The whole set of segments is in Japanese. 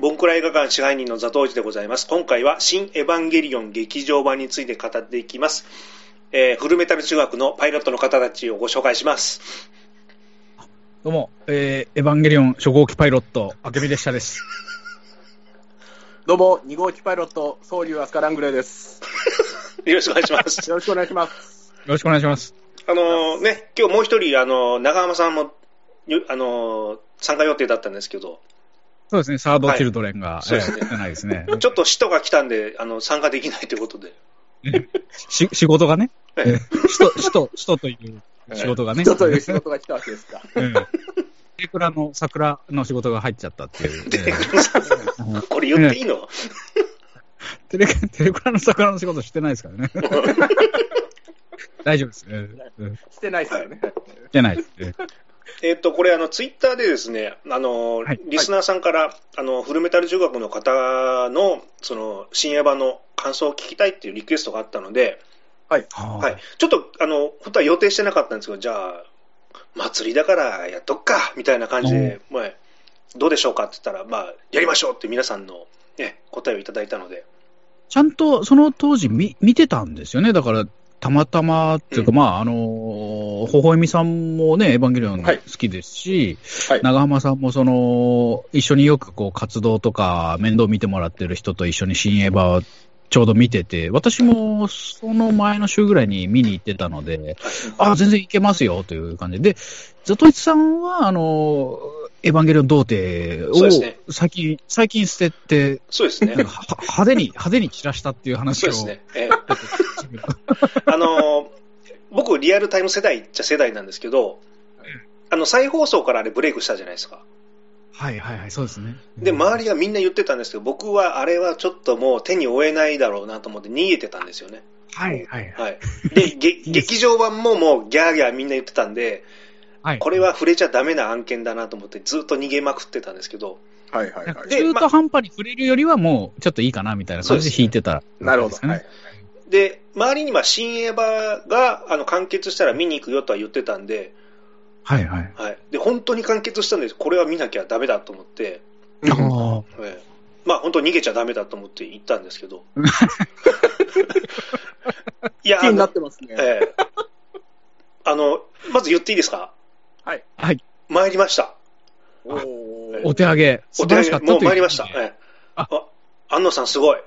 ボンクラ映画館支配人のザトウジでございます。今回は新エヴァンゲリオン劇場版について語っていきます。えーフルメタル中学のパイロットの方たちをご紹介します。どうも、えー、エヴァンゲリオン初号機パイロット、あけみ列車です。どうも、2号機パイロット、総流アスカラングレーです。よろしくお願いします。よろしくお願いします。よろしくお願いします。あのーね、今日もう一人、あのー長浜さんも、ゆあのー参加予定だったんですけど、そうですね、サードチルドレンが、そうですねえー出ないですね。ちょっと使徒が来たんで、あの、参加できないということで。し仕事がね、ええー使徒、使徒、使徒という仕事がね、人という仕事が来たわけですか。うんテクラの桜の仕事が入っちゃったっていう。これ言っていいの、テレテレクラの桜の仕事してないですからね。大丈夫です。ししてないですよね。てないです。えっと、これ、あの、ツイッターでですね、あの、はいリスナーさんから、あの、フルメタル中学の方の、その、新エヴァの感想を聞きたいっていうリクエストがあったので、はい。ははい。ちょっと、あの、本当は予定してなかったんですけど、じゃあ、祭りだからやっとくか、みたいな感じで、まあ、どうでしょうかって言ったら、まあ、やりましょうって皆さんの、ね、答えをいただいたので、ちゃんとその当時見見てたんですよね。だから、たまたまっていうか、うんまあ、あのー、ほほえみさんもね、エヴァンゲリオン好はいきですし、はい。長浜さんもその、一緒によくこう活動とか面倒見てもらってる人と一緒に新エヴァをちょうど見てて、私もその前の週ぐらいに見に行ってたので、あ、全然いけますよという感じで、で、ザトイツさんは、あの、エヴァンゲリオン童貞をそうですね最近、最近捨てて、そうですね派手に、派手に散らしたっていう話を。そうですね。えー あの、僕、リアルタイム世代っちゃ世代なんですけど、あの、再放送からあれブレイクしたじゃないですか。はいはいはい、そうですね。で、周りがみんな言ってたんですけど、僕はあれはちょっともう手に負えないだろうなと思って逃げてたんですよね。はいはいはい。はい。で、げ 劇場版ももうギャーギャーみんな言ってたんで、はい、これは触れちゃダメな案件だなと思ってずっと逃げまくってたんですけど、はいはいはい。で中途半端に触れるよりはもうちょっといいかなみたいな感じで弾いてた、なるほど。ですかねはい。で、周りには新エヴァがあの完結したら見に行くよとは言ってたんで、はいはい。はい。で、本当に完結したんで、これは見なきゃダメだと思って、ああ。ええまあ本当逃げちゃダメだと思って行ったんですけど。いや、気になってますね。ええあの、まず言っていいですか？はい。はい。参りました。おーお手上げ。素晴らしかったというもう参りました。ええああ、安野さんすごい。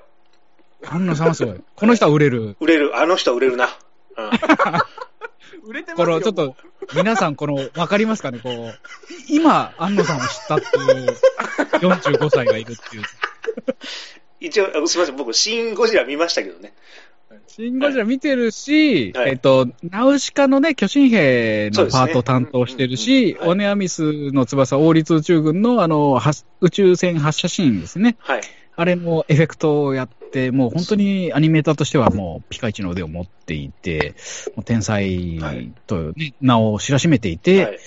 安野さんはすごい。この人は売れる。売れる。あの人は売れるな。うん。売れてますよ。この、ちょっと、皆さん、この、わかりますかねこう、今、安野さんを知ったっていう、45歳がいるっていう。一応、あすみません。僕、シン・ゴジラ見ましたけどね。シン・ゴジラ見てるし、はいえっと、ナウシカのね、巨神兵のパートを担当してるし、はいオネアミスの翼王立宇宙軍のあの、は宇宙船発射シーンですね。はい。あれもエフェクトをやって、もう本当にアニメーターとしてはもうピカイチの腕を持っていて、もう天才と、ね名を知らしめていて、はい。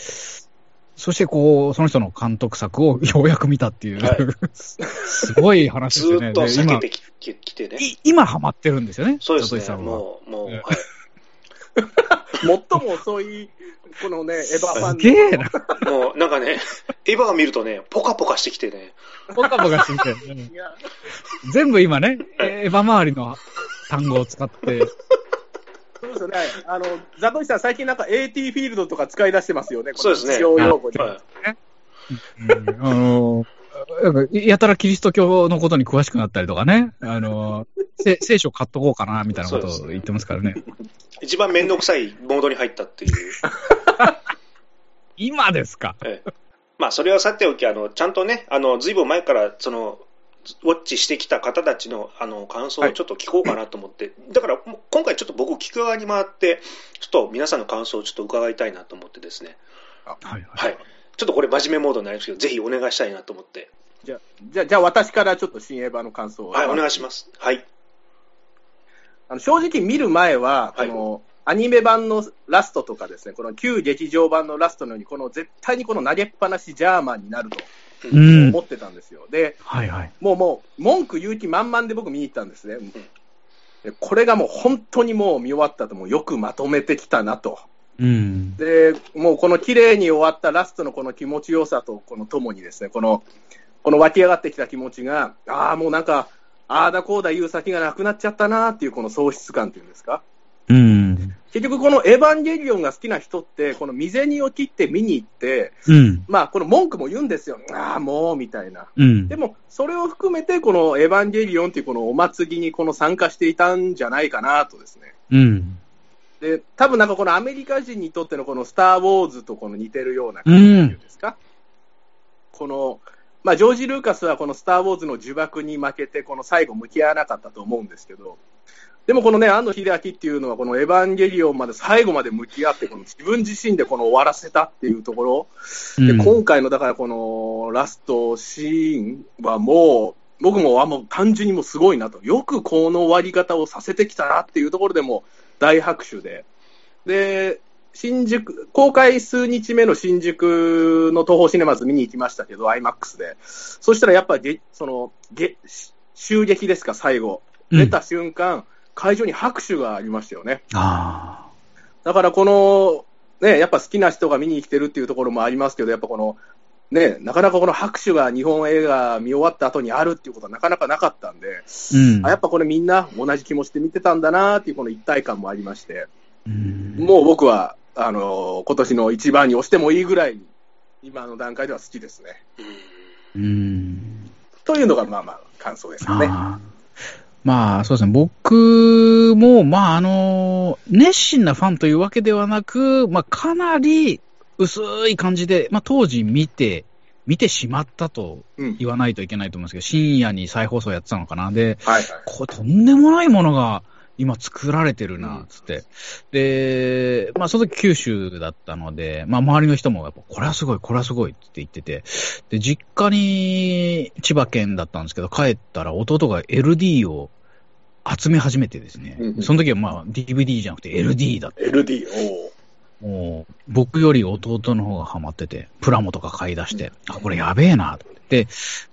そしてこう、その人の監督作を ようやく見たっていう、はい すごい話ですよね。ずーっと避けてききてね。い今ハマってるんですよね、そうですね。さんは。もう、もう、ええはい。最も遅い、このね、エヴァファンのすげえな。もう、なんかね、エヴァを見るとね、ポカポカしてきてね。ポカポカしてきて、全部今ね、エヴァ周りの単語を使って、そうですよね。あの、ザトシさん、最近なんか AT フィールドとか使い出してますよね。そうですねこの実用用語で。はいうんあのなんかやたらキリスト教のことに詳しくなったりとかね、あの せ聖書買っとこうかなみたいなことを言ってますからね。一番めんどくさいモードに入ったっていう。今ですか？ええまあ、それはさておき、あの、ちゃんとね、あの、ずいぶん前から、その、ウォッチしてきた方たちの、あの、感想をちょっと聞こうかなと思って、だから、今回ちょっと僕、聞く側に回って、ちょっと皆さんの感想をちょっと伺いたいなと思ってですね。はいはい。はい。ちょっとこれ真面目モードになりますけど、ぜひお願いしたいなと思って。じゃあ、じゃあ、じゃあ私からちょっと新エヴァの感想を。はい、お願いします。はい。あの正直見る前は、はいこの、アニメ版のラストとかですね、この旧劇場版のラストのように、この絶対にこの投げっぱなしジャーマンになるとうん思。ってたんですよ。で、はいはい。もうもう、文句言う気満々で僕見に行ったんですね。でこれがもう本当にもう見終わったと、もうよくまとめてきたなと。うん。で、もうこの綺麗に終わったラストのこの気持ちよさとこのともにですね、この、この湧き上がってきた気持ちが、ああ、もうなんか、ああだこうだ言う先がなくなっちゃったなっていうこの喪失感っていうんですか？うん。結局このエヴァンゲリオンが好きな人って、この未銭を切って見に行って、うん。まあこの文句も言うんですよ。ああ、もう、みたいな。うんで。も、それを含めて、このエヴァンゲリオンっていうこのお祭りにこの参加していたんじゃないかなとですね。うん。で、多分なんかこのアメリカ人にとってのこのスター・ウォーズとこの似てるような感じっていうんですか？この、まあ、ジョージ・ルーカスはこのスター・ウォーズの呪縛に負けて、この最後向き合わなかったと思うんですけど、でもこのね、安野秀明っていうのは、このエヴァンゲリオンまで最後まで向き合って、この自分自身でこの終わらせたっていうところ、でうん。今回のだからこのラストシーンはもう、僕もあもう単純にもうすごいなと、よくこの終わり方をさせてきたなっていうところでも大拍手で、で、新宿、公開数日目の新宿の東宝シネマズ見に行きましたけど、IMAX で。そしたらやっぱり、その、げ襲撃ですか、最後。うん出た瞬間、会場に拍手がありましたよね。あだからこの、ね、やっぱ好きな人が見に来てるっていうところもありますけど、やっぱこの、ね、なかなかこの拍手が日本映画見終わった後にあるっていうことはなかなかなかったんで、ーうん。あやっぱこれみんな同じ気持ちで見てたんだなっていうこの一体感もありまして、うんもう僕は、あの今年の一番に押してもいいぐらいに、今の段階では好きですね。うんうん。というのがまあまあ感想ですかね。まあ、そうですね。僕も、まあ、あの、熱心なファンというわけではなく、まあ、かなり薄い感じで、まあ、当時見て、見てしまったとうん。言わないといけないと思うんですけど、深夜に再放送やってたのかな。で、はいはい。これとんでもないものが今作られてるな、つって。で、まあその時九州だったので、まあ周りの人もやっぱこれはすごい、これはすごいって言ってて、で、実家に千葉県だったんですけど、帰ったら弟が LD を集め始めてですねうんう、んその時はまあ DVD じゃなくて LD だって。LD、おーもう、僕より弟の方がハマってて、プラモとか買い出して、あ、これやべえな、って。で、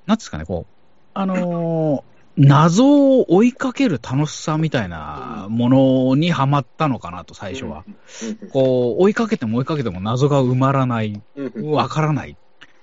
なんですかね、こう、あのー謎を追いかける楽しさみたいなものにハマったのかなと、最初は。。うんこう、追いかけても追いかけても謎が埋まらない、わからない。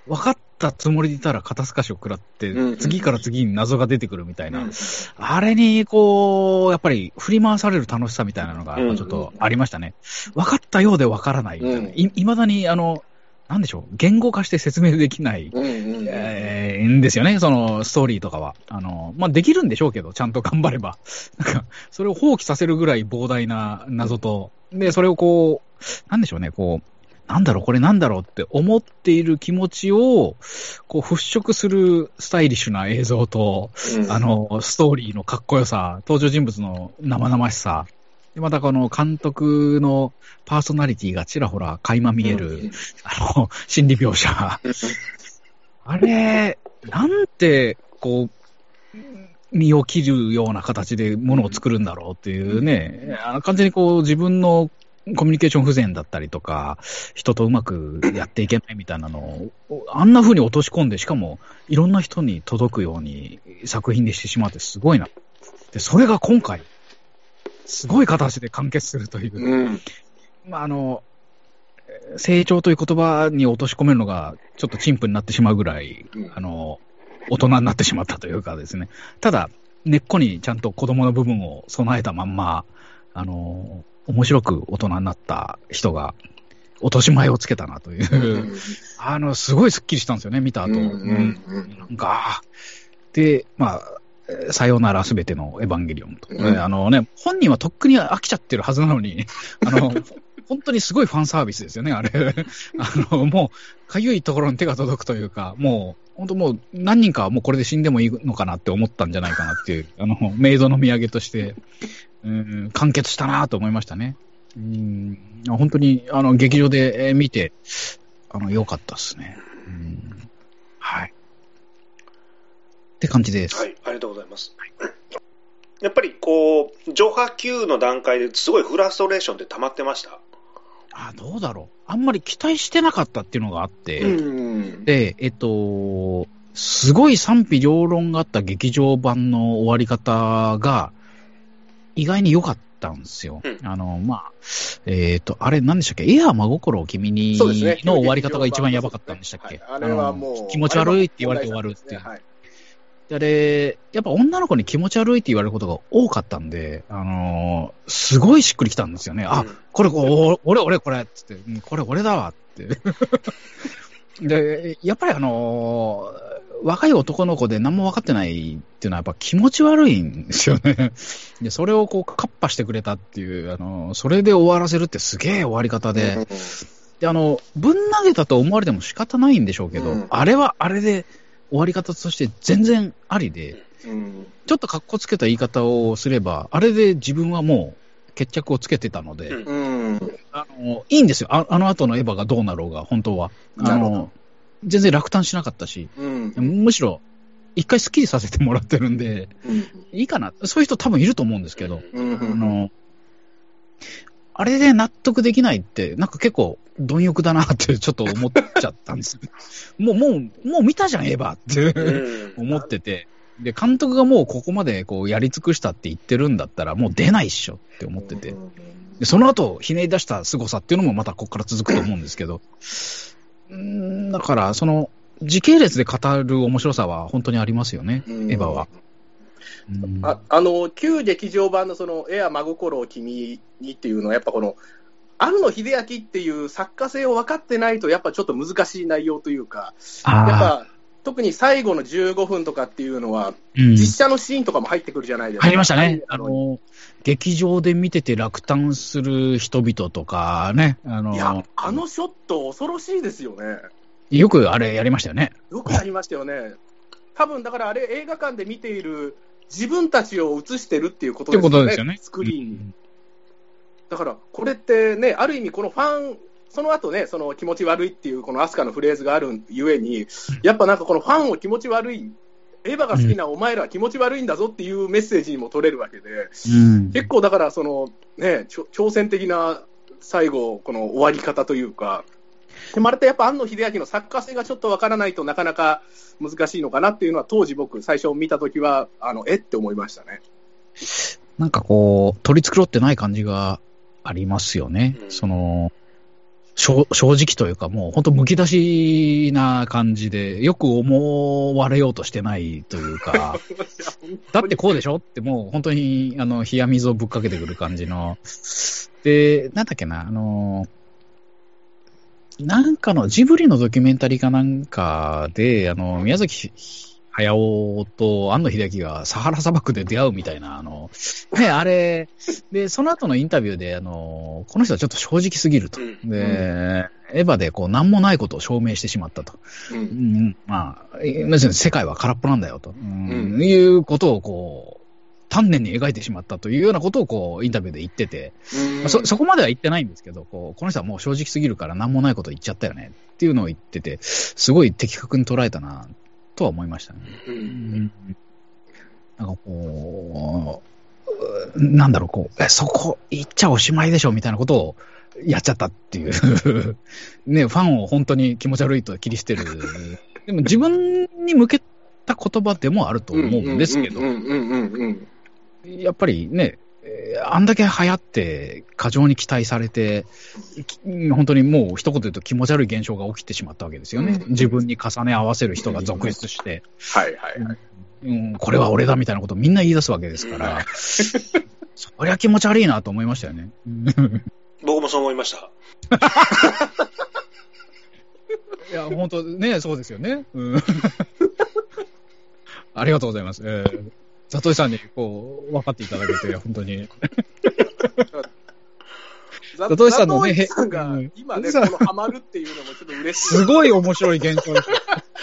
分かったつもりでいたら肩透かしを食らってうんうん、次から次に謎が出てくるみたいな。うんあれに、こう、やっぱり振り回される楽しさみたいなのが、うんちょっとありましたね。分かったようで分からないみたいな。うんいいまだに、あの、なんでしょう、言語化して説明できない、えーんですよね、そのストーリーとかは。あの、まあ、できるんでしょうけど、ちゃんと頑張れば。なんか、それを放棄させるぐらい膨大な謎と、で、それをこう、なんでしょうね、こう、なんだろう、これなんだろうって思っている気持ちを、こう、払拭するスタイリッシュな映像と、うん。あの、ストーリーのかっこよさ、登場人物の生々しさ、でまたこの監督のパーソナリティがちらほら垣間見える、うん。あの、心理描写。あれ、なんて、こう、身を切るような形でものを作るんだろうっていうね、あの完全にこう自分のコミュニケーション不全だったりとか、人とうまくやっていけないみたいなのを、あんな風に落とし込んで、しかもいろんな人に届くように作品でしてしまってすごいな。で、それが今回、すごい形で完結するという。うんまあ、あの、えー成長という言葉に落とし込めるのが、ちょっと陳腐になってしまうぐらい、うんあの、大人になってしまったというかですね。ただ、根っこにちゃんと子供の部分を備えたまんま、あの、面白く大人になった人が、落とし前をつけたなという、あの、すごいスッキリしたんですよね、見た後。うんか、で、まあ、えーさようならすべてのエヴァンゲリオンと、うん。あのね、本人はとっくに飽きちゃってるはずなのに、あの、本当にすごいファンサービスですよね、あれ。あの、もう、かゆいところに手が届くというか、もう、本当もう、何人かはもうこれで死んでもいいのかなって思ったんじゃないかなっていう、あの、メイドの土産として、うん、完結したなと思いましたね。うん、本当に、あの、劇場でえー見て、あの、良かったですね。うん、はい。って感じです。はい、ありがとうございます。やっぱりこう、上波級の段階ですごいフラストレーションって溜まってました？あ、どうだろう。あんまり期待してなかったっていうのがあって、うんで、えっと、すごい賛否両論があった劇場版の終わり方が、意外に良かったんですよ。うんあの、まあ、えっ、と、あれ、なんでしたっけ？エア真心を君に。の終わり方が一番やばかったんでしたっけ、はいあれはもう。気持ち悪いって言われて終わるっていう。はい。あれ、やっぱ女の子に気持ち悪いって言われることが多かったんで、あのーすごいしっくりきたんですよね。あ、うんこれ、お俺、俺、これ、つって、うんこれ、俺だわって。で、やっぱりあのー若い男の子で何も分かってないっていうのはやっぱ気持ち悪いんですよね。で、それをこう、カッパしてくれたっていう、あのーそれで終わらせるってすげえ終わり方で、で、あの、ぶん投げたと思われても仕方ないんでしょうけど、うんあれはあれで終わり方として全然ありで、うん。ちょっと格好つけた言い方をすれば、あれで自分はもう決着をつけてたので、うんうん。あのいいんですよあ、あの後のエヴァがどうなろうが、本当は。あなるほの全然落胆しなかったし、うん。むしろ、一回スッキリさせてもらってるんで、いいかな、そういう人多分いると思うんですけど、うん。あのあれで納得できないって、なんか結構、貪欲だなってちょっと思っちゃったんですよ。もう、もう、もう見たじゃん、エヴァって。うん思ってて、で、監督がもうここまでこうやり尽くしたって言ってるんだったら、もう出ないっしょって思ってて、でその後、ひねり出した凄さっていうのもまたここから続くと思うんですけど、だから、その、時系列で語る面白さは本当にありますよね、うん。エヴァは。うん。ああの、旧劇場版のその、エア真心を君にっていうのは、やっぱこの、庵野秀明っていう作家性を分かってないと、やっぱちょっと難しい内容というか、やっあぱ、特に最後の15分とかっていうのは、ーうん実写のシーンとかも入ってくるじゃないですか。入りましたね。ああのの、劇場で見てて落胆する人々とかね、あの、いや、あのショット、恐ろしいですよね。よくあれやりましたよね。よくやりましたよね。多分だからあれ、映画館で見ている自分たちを映してるっていうことですよね、よね。スクリーンに。だから、これってね、ある意味、このファン、その後ね、その気持ち悪いっていう、このアスカのフレーズがあるゆえに、やっぱなんかこのファンを気持ち悪い、エヴァが好きなお前らは気持ち悪いんだぞっていうメッセージにも取れるわけで、うん。結構だから、そのね、挑戦的な最後、この終わり方というか、でもあれってやっぱ庵野秀明の作家性がちょっとわからないとなかなか難しいのかなっていうのは、当時僕、最初見たときは、あの、えって思いましたね。なんかこう、取り繕ってない感じがありますよね。うんその、正正直というか、もう本当むき出しな感じで、よく思われようとしてないというか、だってこうでしょ？ってもう本当に、あの、冷や水をぶっかけてくる感じの。で、なんだっけな、あの、なんかのジブリのドキュメンタリーかなんかで、あの、宮崎駿と庵野秀明がサハラ砂漠で出会うみたいな、あの、ね、あれ、で、その後のインタビューで、あの、この人はちょっと正直すぎると。うん。で、エヴァでこう、なんもないことを証明してしまったと。ううんん、まあ、え要するに世界は空っぽなんだよと、うん。うん。いうことをこう、丹念に描いてしまったというようなことをこうインタビューで言ってて、まあそそこまでは言ってないんですけどこう、この人はもう正直すぎるから何もないこと言っちゃったよねっていうのを言ってて、すごい的確に捉えたなとは思いましたね。ううんんなんかこう、うなんだろう、こう、え、そこ行っちゃおしまいでしょみたいなことをやっちゃったっていう。ね、ファンを本当に気持ち悪いと切り捨てる。でも自分に向けた言葉でもあると思うんですけどやっぱりね、えーあんだけ流行って、過剰に期待されて、き本当にもう一言で言うと気持ち悪い現象が起きてしまったわけですよね。うん自分に重ね合わせる人が続出して。はいはいはい。うん、これは俺だみたいなことをみんな言い出すわけですから、そりゃ気持ち悪いなと思いましたよね。僕もそう思いました。いや、本当ね、そうですよね。うん、ありがとうございます。えー、ザトイさんにこう分かっていただけて、本当に。ザザトイさんのねさんがうん今ね、このハマるっていうのもちょっと嬉しい。すごい面白い現象ですよ。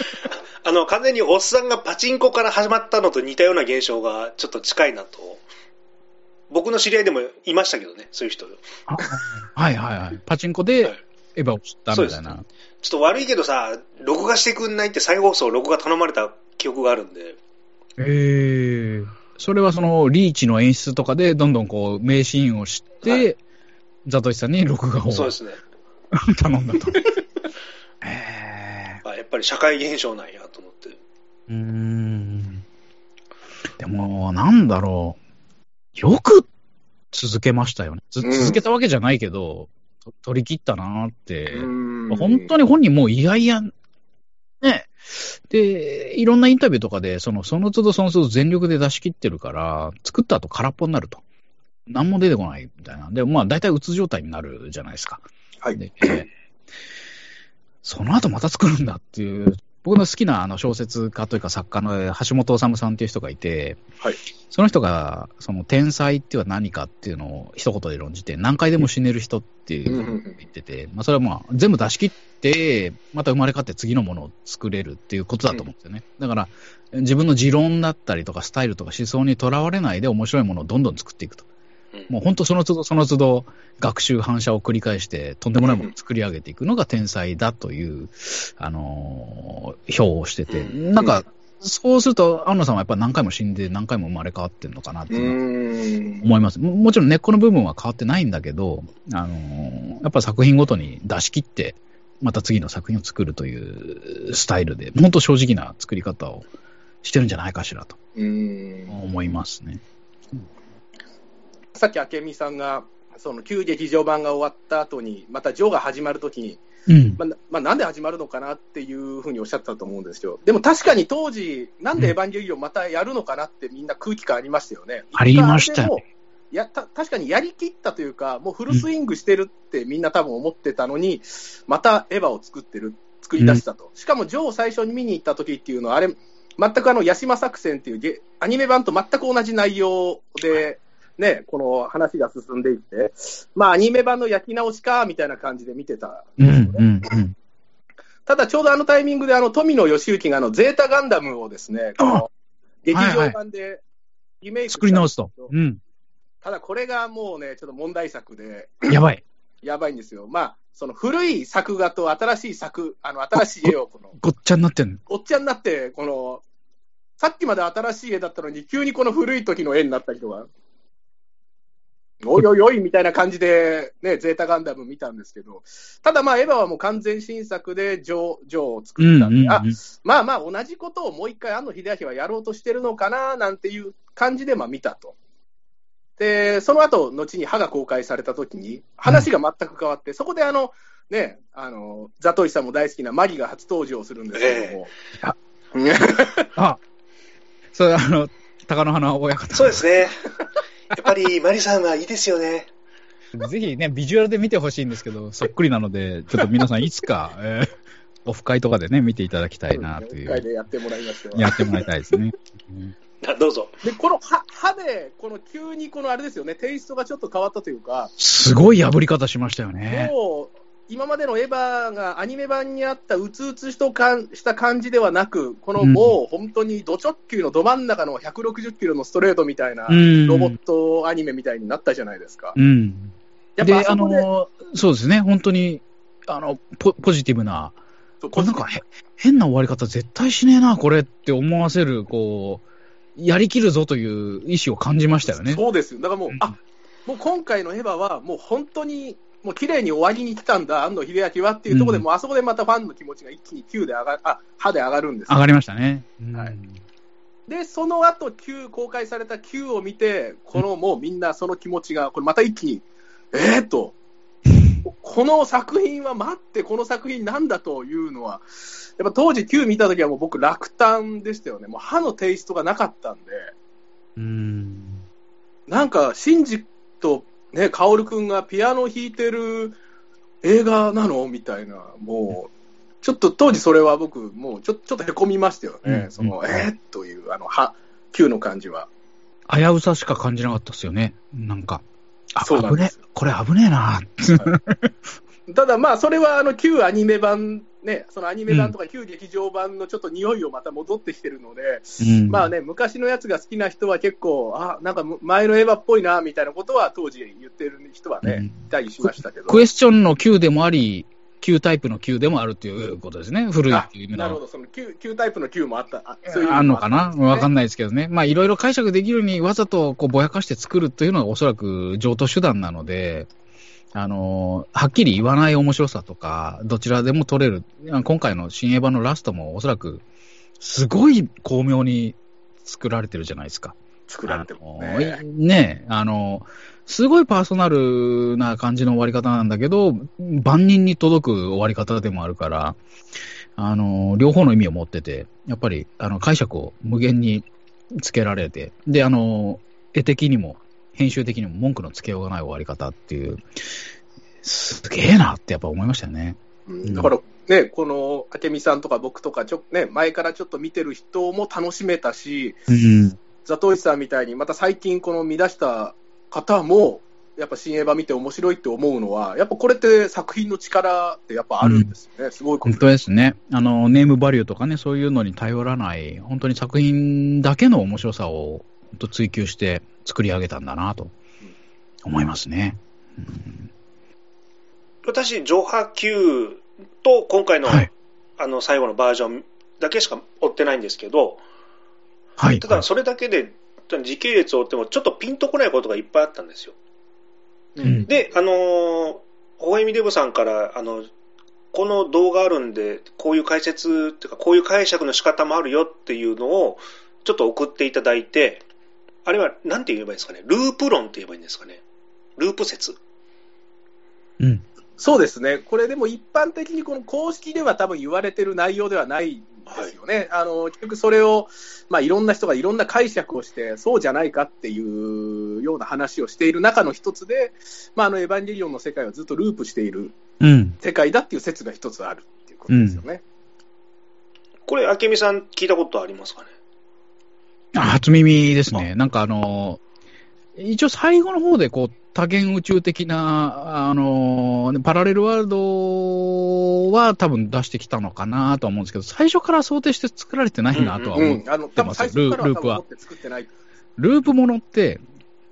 あの、完全におっさんがパチンコから始まったのと似たような現象がちょっと近いなと。僕の知り合いでもいましたけどね、そういう人。あはいはいはい。パチンコはいでエヴァを知ったみたいな。ちょっと悪いけどさ、録画してくんないって再放送録画頼まれた記憶があるんで。えー、それはそのリーチの演出とかでどんどんこう名シーンを知って、はいザトシさんに録画をそうですね。頼んだと。えあやっぱり社会現象なんやと思って。ー、うーん。でも、なんだろう。よく続けましたよね。続けたわけじゃないけど、と取り切ったなーって。うん本当に本人もういやいや、ね。で、いろんなインタビューとかで、その、その都度その都度全力で出し切ってるから、作った後空っぽになると。何も出てこないみたいな。で、まあ大体うつ状態になるじゃないですか。はい。で、えーその後また作るんだっていう、僕の好きなあの小説家というか作家のえー橋本治さんっていう人がいて、はいその人が、その天才っていうのは何かっていうのを一言で論じて、何回でも死ねる人っていう言ってて、まあそれはまあ全部出し切って、また生まれ変わって次のものを作れるっていうことだと思うんですよね。だから、自分の持論だったりとかスタイルとか思想にとらわれないで面白いものをどんどん作っていくと。もう本当その都度その都度学習反射を繰り返してとんでもないものを作り上げていくのが天才だという、あのー表をしてて、うんなんか、そうすると、安野さんはやっぱ何回も死んで何回も生まれ変わってるのかなって。思います。ももちろん根っこの部分は変わってないんだけど、あのーやっぱ作品ごとに出し切って、また次の作品を作るというスタイルで、本当正直な作り方をしてるんじゃないかしらとうん。思いますね。さっき明美さんが、その旧劇場版が終わった後に、またジョーが始まるときに、うん。まあなまあ、なんで始まるのかなっていうふうにおっしゃってたと思うんですよ。でも確かに当時、なんでエヴァンゲリオンまたやるのかなってみんな空気感ありましたよね。ありましたやた確かにやりきったというか、もうフルスイングしてるってみんな多分思ってたのに、またエヴァを作ってる、作り出したと。しかもジョーを最初に見に行った時っていうのは、あれ、全くあの、ヤシマ作戦っていうゲアニメ版と全く同じ内容で、ね、この話が進んでいって、まあアニメ版の焼き直しか、みたいな感じで見てたうん、うん、うん。ただちょうどあのタイミングで、あの富野義行があのゼータガンダムをですね、この劇場版でリメイクした作り直すと。うん。ただこれがもうね、ちょっと問題作で、やばい。やばいんですよ。まあ、その古い作画と新しい作、あの新しい絵をこの、ごっちゃになってんの？ごっちゃになって、この、さっきまで新しい絵だったのに、急にこの古い時の絵になった人が、おいおいおいみたいな感じで、ね、ゼータガンダム見たんですけど、ただまあ、エヴァはもう完全新作でジョー、ジョーを作うん、ったんで、うん。あ、まあまあ、同じことをもう一回、庵野秀明はやろうとしてるのかななんていう感じでまあ見たと。で、その後、後に歯が公開されたときに、話が全く変わって、そこであの、ね、あの、ザトイさんも大好きなマギが初登場するんですけども。あ、それ、あの、高野花親方。そうですね。やっぱりマリさんはいいですよね。ぜひね、ビジュアルで見てほしいんですけど、そっくりなので、ちょっと皆さんいつか、えーオフ会とかでね、見ていただきたいなとい一回う、でやってもらいましたやってもらいたいですね。うんあどうぞ。で、この歯歯で、この急にこのあれですよね、テイストがちょっと変わったというか、すごい破り方しましたよね。もう、今までのエヴァがアニメ版にあったうつうつしとかんした感じではなく、このもう本当にド直球のど真ん中の160キロのストレートみたいなうんロボットアニメみたいになったじゃないですか。うん。やっで、あぱあの、そうですね、本当に、あの、ポポジティブな、これなんかへ変な終わり方絶対しねえな、これって思わせる、こう、やりきるぞという意志を感じましたよね。そうですよ。だからもう、うんあもう今回のエヴァはもう本当に、もう綺麗に終わりに来たんだ、安野秀明はっていうところで、うんもうあそこでまたファンの気持ちが一気に9で上がる、あ、歯で上がるんですよ上がりましたね。うんはいで、その後、Q、公開された Q を見て、このもうみんなその気持ちが、これまた一気に、えー、と、この作品は待って、この作品なんだというのは、やっぱ当時 Q 見たときはもう僕落胆でしたよね。もう歯のテイストがなかったんで、うん。なんか、シンジとね、カオルくんがピアノ弾いてる映画なの？みたいな、もう、ちょっと当時それは僕、もうちょちょっとへこみましたよね。うんその、うんえー、という、あの、歯、Q の感じは。危うさしか感じなかったですよね。なんか。あ、そうなんです危ねえ。これ危ねえな。ただまあ、それはあの旧アニメ版、ね、そのアニメ版とか旧劇場版のちょっと匂いをまた戻ってきてるので、うんまあね、昔のやつが好きな人は結構、あなんか前のエヴァっぽいなみたいなことは当時言ってる人はね、うんいたりしましたけど。クエスチョンの Q でもあり、Q タイプの Q でもあるということですね。古いっていう意味の。なるほど、その旧旧タイプの旧もあった、あそういうあんのかな？わかんない。ですけどね。まあ、いろいろ解釈できるようにわざとこうぼやかして作るというのがおそらく上等手段なので、あのーはっきり言わない面白さとか、どちらでも取れる。今回の新エヴァのラストもおそらく、すごい巧妙に作られてるじゃないですか。作られてもあね。のね、あの、すごいパーソナルな感じの終わり方なんだけど、万人に届く終わり方でもあるから、あの、両方の意味を持ってて、やっぱり、あの、解釈を無限につけられて、で、あの、絵的にも、編集的にも文句のつけようがない終わり方っていう、すげえなってやっぱ思いましたよね。うんだからね、この明美さんとか僕とかちょ、ね、前からちょっと見てる人も楽しめたし、うん。ザトウさんみたいに、また最近、この見出した方も、やっぱ新エヴァ見て面白いって思うのは、やっぱこれって作品の力ってやっぱあるんですよね、すごいこと本当ですね。あの、ネームバリューとかね、そういうのに頼らない、本当に作品だけの面白さを本当追求して作り上げたんだなと思いますね。うん私、上波級と今回の,、はいあの最後のバージョンだけしか追ってないんですけど、はい。ただそれだけで時系列を追ってもちょっとピンとこないことがいっぱいあったんですよ。うんで、あのー、ほほえみデブさんから、あの、この動画あるんで、こういう解説っていうか、こういう解釈の仕方もあるよっていうのを、ちょっと送っていただいて、あれは、なんて言えばいいんですかね、ループ論って言えばいいんですかね、ループ説？うん。そうですね、これでも一般的にこの公式では多分言われてる内容ではないんですよね、あの結局それを、まあ、いろんな人がいろんな解釈をして、そうじゃないかっていうような話をしている中の一つで、まあ、あのエヴァンゲリオンの世界はずっとループしているうん。世界だっていう説が一つあるっていうことですよね。これ、明美さん聞いたことありますかね？あ初耳ですね。なんかあの、一応最後の方でこう多元宇宙的な、あの、パラレルワールドは多分出してきたのかなとは思うんですけど、最初から想定して作られてないなとは思う。うんあの多分最初からはループは。ループものって、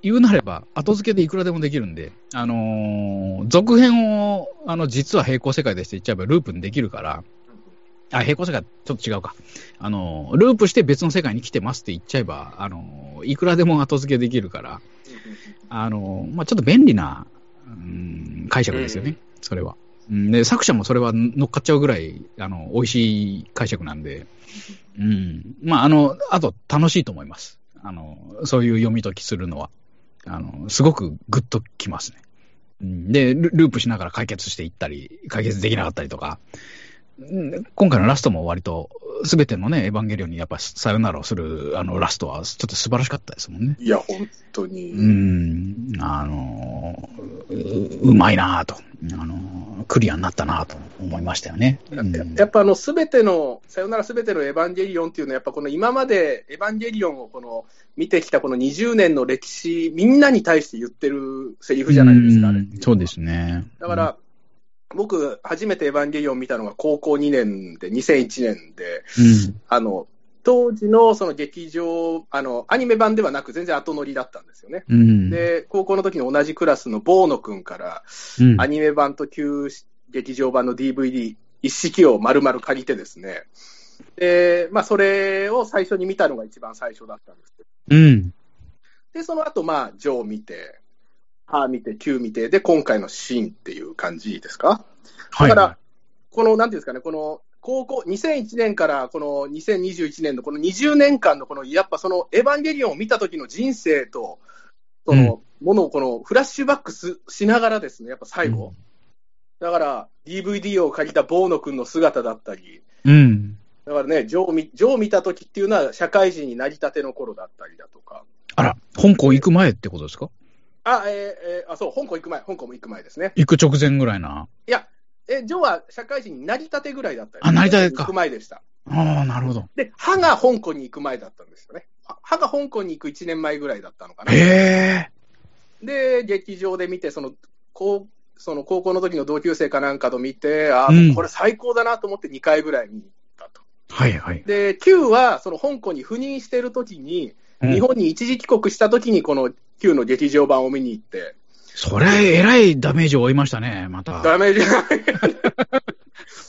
言うなれば、後付けでいくらでもできるんで、あのー続編を、あの、実は平行世界でして言っちゃえばループにできるから、あ、平行世界、ちょっと違うか。あのーループして別の世界に来てますって言っちゃえば、あのーいくらでも後付けできるから、あのーまあちょっと便利な、うん、解釈ですよね、うんそれは。うんで、作者もそれは乗っかっちゃうぐらい、あの、美味しい解釈なんで、うん。まあ、あの、あと楽しいと思います。あの、そういう読み解きするのは。あの、すごくグッときますね。うんで、ルループしながら解決していったり、解決できなかったりとか、うん今回のラストも割と、すべてのね、エヴァンゲリオンにやっぱさよならをするあのラストは、ちょっと素晴らしかったですもんね。いや、本当に。うん、あのう、うまいなぁと、あの、クリアになったなぁと思いましたよね。うんやっぱあの、すべての、さよならすべてのエヴァンゲリオンっていうのは、やっぱこの今までエヴァンゲリオンをこの見てきたこの20年の歴史、みんなに対して言ってるセリフじゃないですか、そうですね。だから、僕、初めてエヴァンゲリオン見たのが高校2年で、2001年で、うん、あの、当時のその劇場、あの、アニメ版ではなく全然後乗りだったんですよね。うん。で、高校の時の同じクラスのボーノ君から、うん、アニメ版と旧劇場版の DVD 一式を丸々借りてですね、で、まあ、それを最初に見たのが一番最初だったんですけど、うん。で、その後、まあ、ジョー見て、ハー見て、キュー見て、で、今回のシーンっていう感じですか？はい。だから、この、なんていうんですかね、この、高校、2001年からこの2021年のこの20年間のこの、やっぱそのエヴァンゲリオンを見た時の人生と、その、ものをこのフラッシュバックすしながらですね、やっぱ最後。だから、DVD を借りたボーノ君の姿だったり、うん。だからね、ジョー見、ジョー見た時っていうのは社会人になりたての頃だったりだとか。あら、香港行く前ってことですか？あ、えーえーあ、そう、香港行く前、香港も行く前ですね。行く直前ぐらいな。いや、え、ジョーは社会人になりたてぐらいだったりあなりたてか行く前でした。ああ、なるほど。で、歯が香港に行く前だったんですよね。あ歯が香港に行く1年前ぐらいだったのかな。へえ。で、劇場で見て、その、高その高校の時の同級生かなんかと見て、ああ、これ最高だなと思って2回ぐらい見に行ったと。はいはい。で、Q は、その香港に赴任してる時に、うん日本に一時帰国した時に、この Q の劇場版を見に行って、それ、えらいダメージを負いましたね、また。ダメージが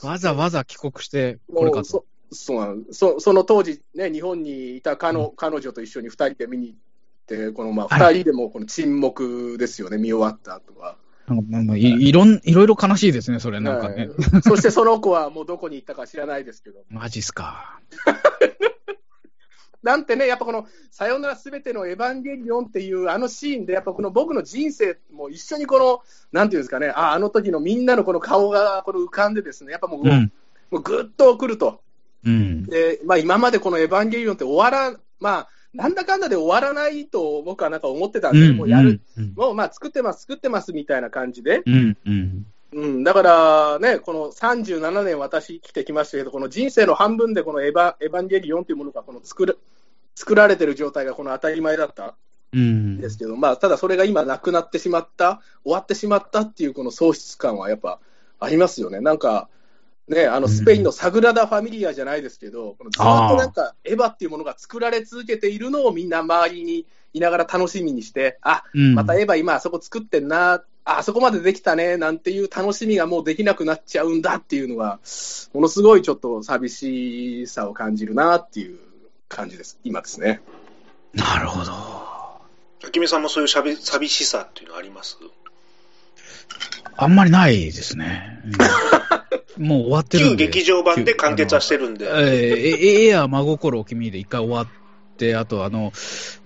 わざわざ帰国して、これかと。そそうそその当時、ね、日本にいた彼,、彼女と一緒に2人で見に行って、このまあはい2人でもこの沈黙ですよね、見終わった後は。なんかいいろん、いろいろ悲しいですね、それ、なんかね。はいそしてその子はもうどこに行ったか知らないですけど、マジっすか。なんてね、やっぱこの、さよならすべてのエヴァンゲリオンっていうあのシーンで、やっぱこの僕の人生も一緒にこの、なんていうんですかね、ああの時のみんなのこの顔がこの浮かんでですね、やっぱもう、うん。もうぐっとくると。うん。で、まあ今までこのエヴァンゲリオンって終わらん、まあ、なんだかんだで終わらないと僕はなんか思ってたんで、もうやる、うん。もうまあ作ってます、作ってますみたいな感じで。うん。うん。うん、だからね、この37年私生きてきましたけど、この人生の半分でこのエヴァエヴァンゲリオンというものがこの作る作られてる状態がこの当たり前だったうんんですけど、まあ、ただそれが今なくなってしまった、終わってしまったっていうこの喪失感はやっぱありますよね。なんか、ね、あのスペインのサグラダ・ファミリアじゃないですけど、このずっとなんかエヴァっていうものが作られ続けているのをみんな周りにいながら楽しみにして、あ、うんまたエヴァ今あそこ作ってんな、ああそこまでできたね、なんていう楽しみがもうできなくなっちゃうんだっていうのは、ものすごいちょっと寂しさを感じるなっていう感じです、今ですね。なるほど。明美さんもそういうしゃべ寂しさっていうのはありますあんまりないですね。うんもう終わってるんで。旧劇場版で完結はしてるんで。えーえエア真心を君で一回終わって、あとあの、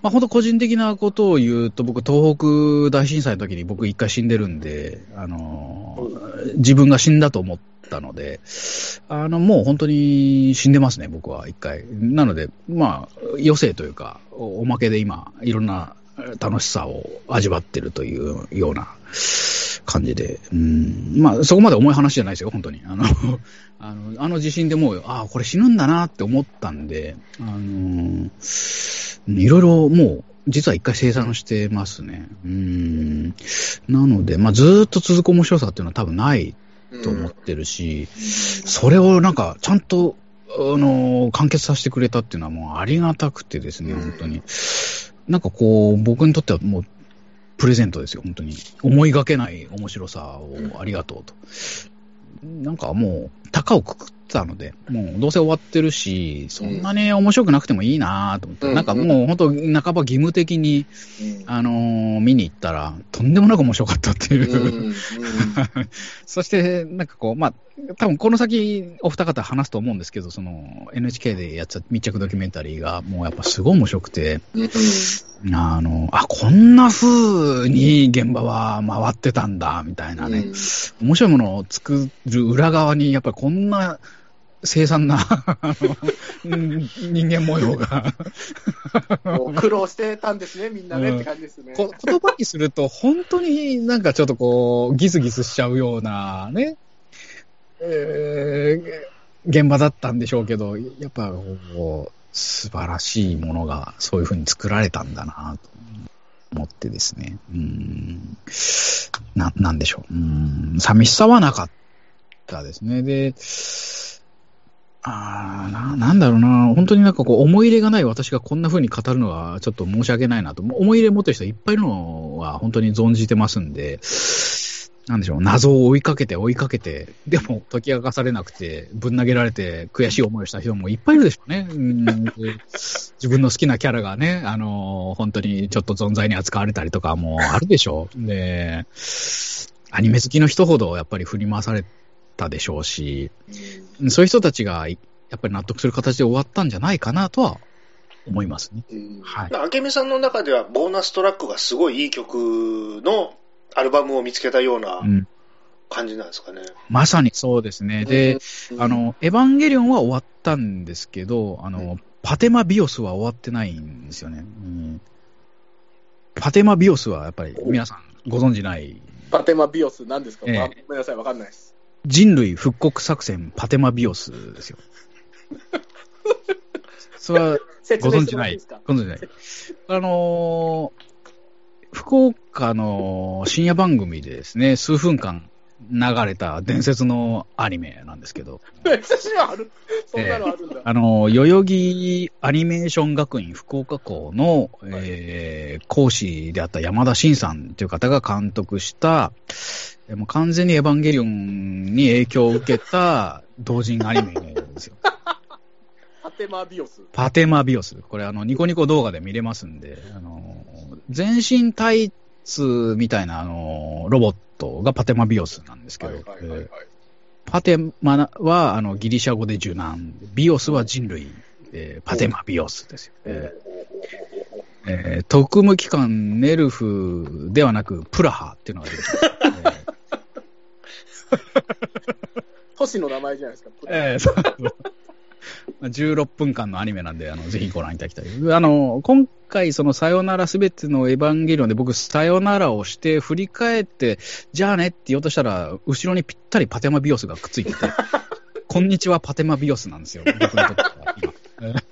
まあ、本当個人的なことを言うと、僕、東北大震災の時に僕一回死んでるんで、あの、自分が死んだと思ったので、あの、もう本当に死んでますね、僕は一回。なので、まあ、余生というか、おおまけで今、いろんな楽しさを味わってるというような感じで、うん、まあ、そこまで重い話じゃないですよ、本当に。あの、あの、あの地震でもう、ああ、これ死ぬんだなって思ったんで、あのいろいろもう、実は一回生産してますね。うん。なので、まあ、ずっと続く面白さっていうのは多分ないと思ってるし、それをなんか、ちゃんと、あの、完結させてくれたっていうのはもうありがたくてですね、本当に。なんかこう、僕にとってはもう、プレゼントですよ、本当に。思いがけない面白さをありがとうと。なんかもう、高をくくったので、もうどうせ終わってるし、そんなに面白くなくてもいいなと思って、うん。なんかもう本当、半ば義務的に、あのー見に行ったら、とんでもなく面白かったっていう。うんうん。そして、なんかこう、まあ、多分この先、お二方話すと思うんですけど、その、NHK でやってた密着ドキュメンタリーが、もうやっぱすごい面白くて、うん。あの、あ、こんな風に現場は回ってたんだ、みたいなね、面白いものを作る裏側に、やっぱりこんな凄惨な、人間模様が、苦労してたんですね、みんなね、うんって感じですね。こ言葉にすると、本当になんかちょっとこう、ギスギスしちゃうようなね、えー現場だったんでしょうけど、やっぱこう、素晴らしいものがそういうふうに作られたんだなと思ってですね。うん。な、なんでしょう。うん。寂しさはなかったたですね。で、あ、な、なんだろうな。本当になんかこう、思い入れがない私がこんな風に語るのはちょっと申し訳ないなと。思い入れ持ってる人いっぱいいるのは本当に存じてますんで、なんでしょう、謎を追いかけて追いかけて、でも解き明かされなくて、ぶん投げられて悔しい思いをした人もいっぱいいるでしょうね。うん、自分の好きなキャラがね、あの、本当にちょっと存在に扱われたりとかもあるでしょう。で、アニメ好きの人ほどやっぱり振り回されたでしょうし、そういう人たちがいやっぱり納得する形で終わったんじゃないかなとは思いますね。うんはい。明美さんの中ではボーナストラックがすごいいい曲のアルバムを見つけたようなうん、感じなんですかね。まさにそうですね。で、、うんあ、の、エヴァンゲリオンは終わったんですけど、あの、うんパテマビオスは終わってないんですよね。うんパテマビオスはやっぱり皆さんご存知ないパテマビオス、何ですか、ええあごめんなさい、わかんないです。人類復刻作戦パテマビオスですよ。それはご存知ない。ご存知ない。あのー福岡の深夜番組でですね、数分間流れた伝説のアニメなんですけど、写真はあるそんなのあるんだ。あの、代々木アニメーション学院福岡校の、えー講師であった山田真さんという方が監督した、えーもう完全にエヴァンゲリオンに影響を受けた 同人アニメなんですよ。パテマビオス。パテマビオス。これあの、ニコニコ動画で見れますんで、あの、全身タイツみたいなあの、ロボットがパテマビオスなんですけど、パテマはあのギリシャ語で受難、ビオスは人類えーパテマビオスですよ。えーえー特務機関ネルフではなく、プラハっていうのが出てきます。都市の名前じゃないですか。えー16分間のアニメなんで、あのぜひご覧いただきたい。あの今回、そのさよならすべてのエヴァンゲリオンで僕、さよならをして、振り返って、じゃあねって言おうとしたら、後ろにぴったりパテマビオスがくっついてて、こんにちはパテマビオスなんですよ、僕にとっては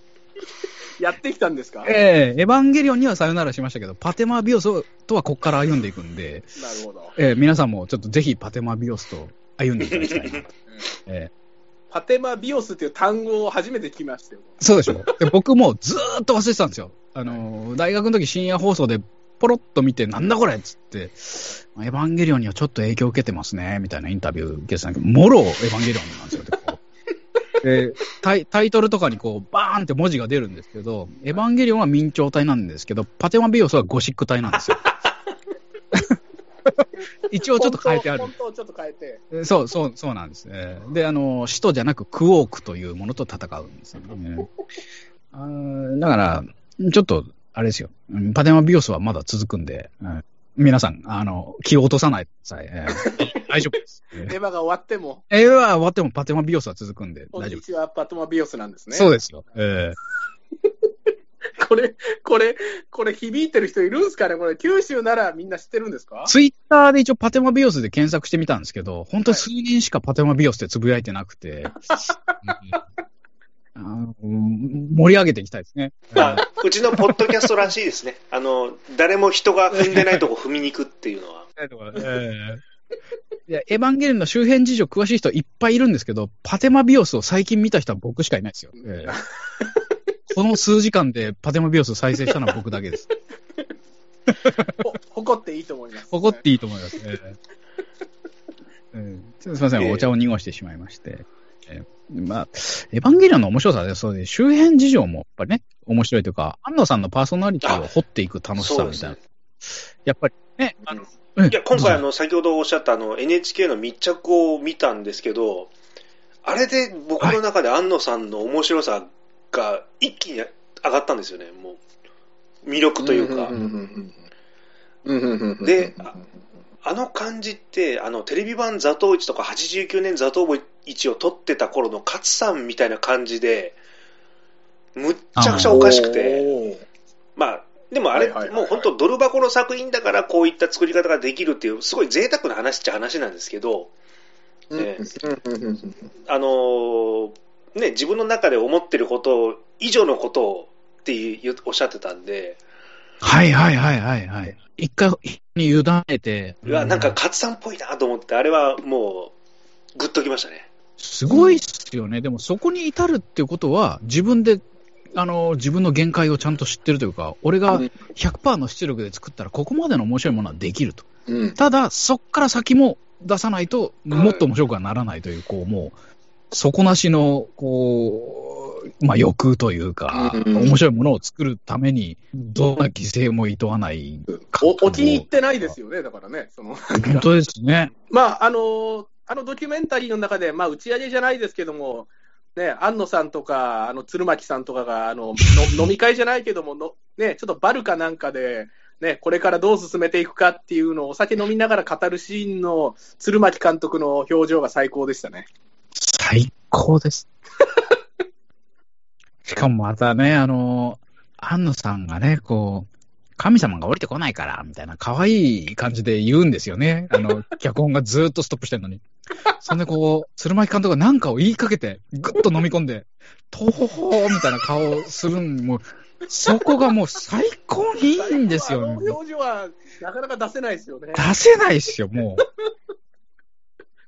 やってきたんですか？ええエヴァンゲリオンにはさよならしましたけど、パテマビオスとはここから歩んでいくんで、なるほど。ええ皆さんもちょっとぜひパテマビオスと歩んでいただきたいな。ええパテマビオスっていう単語を初めて聞きましたよ。そうでしょで僕もずーっと忘れてたんですよ。あの大学の時深夜放送でポロッと見て、なんだこれっつって、エヴァンゲリオンにはちょっと影響を受けてますね、みたいなインタビュー受けてたんだけど、もろエヴァンゲリオンなんですよ。でこうでタイタイトルとかにこうバーンって文字が出るんですけど、エヴァンゲリオンは明朝体なんですけど、パテマビオスはゴシック体なんですよ。一応ちょっと変えてある。本当をちょっと変えて。えそう、そう、そうなんです。えーで、あの、使徒じゃなくクオークというものと戦うんですよね。あーだから、ちょっと、あれですよ。うんパテマビオスはまだ続くんで、うん皆さん、あの、気を落とさないでください。えー 大丈夫です。えエヴァが終わっても、ー、は終わってもパテマビオスは続くんで大丈夫です。にちは、パテマビオスなんですね。そうですよ。え これ、これ、これ響いてる人いるんですかね？これ、九州ならみんな知ってるんですか？ー、ツイッターで一応パテマビオスで検索してみたんですけど、本当に数人しかパテマビオスってつぶやいてなくて、うんあの盛り上げていきたいですね。まあ、うちのポッドキャストらしいですね。あの、誰も人が踏んでないとこ踏みに行くっていうのは。え いやエヴァンゲリオンの周辺事情詳しい人いっぱいいるんですけど、パテマビオスを最近見た人は僕しかいないですよ。ええこの数時間でパテマビオスを再生したのは僕だけです。ほ誇っていいと思います。誇っていいと思います。ええええすみません、お茶を濁してしまいまして。ええまあ、エヴァンゲリオンの面白さで、そうで周辺事情もやっぱりね、面白いというか、安野さんのパーソナリティを掘っていく楽しさみたいな。やっぱりね、あの、うんいや、今回あの、先ほどおっしゃったあの、NHK の密着を見たんですけど、あれで僕の中で安野さんの面白さが一気に上がったんですよね、もう。魅力というか。であの感じって、あの、テレビ版座頭市とか89年座頭市を撮ってた頃の勝さんみたいな感じで、むっちゃくちゃおかしくて、まあ、でもあれ、もう本当ドル箱の作品だからこういった作り方ができるっていう、すごい贅沢な話っちゃ話なんですけど、ねあのーね、自分の中で思ってること以上のことをっていうおっしゃってたんで、はいはいはいはいはい。一回に委ねて、うわ、なんか勝さんっぽいなと思って、あれはもう、グッときましたね。すごいっすよね。でもそこに至るっていうことは、自分で、あの、自分の限界をちゃんと知ってるというか、俺が100%の出力で作ったら、ここまでの面白いものはできると。うんただ、そっから先も出さないと、もっと面白くはならないという、こう、もう、底なしの、こう、まあ、欲というか、うん面白いものを作るために、どんな犠牲も厭わないおお気に入ってないですよね、だからね。その本当ですね。まあ、あの、あのドキュメンタリーの中で、まあ、打ち上げじゃないですけども、ね、安野さんとか、あの、鶴巻さんとかが、あの、の 飲み会じゃないけどもの、ね、ちょっとバルかなんかで、ね、これからどう進めていくかっていうのをお酒飲みながら語るシーンの鶴巻監督の表情が最高でしたね。最高です。しかもまたね、あの、安野さんがね、こう、神様が降りてこないから、みたいな可愛い感じで言うんですよね。あの、脚本がずーっとストップしてるのに。そんでこう、鶴巻監督が何かを言いかけて、ぐっと飲み込んで、とほほーみたいな顔をするんもう、そこがもう最高にいいんですよあの表情はなかなか出せないですよね。出せないっすよ、もう。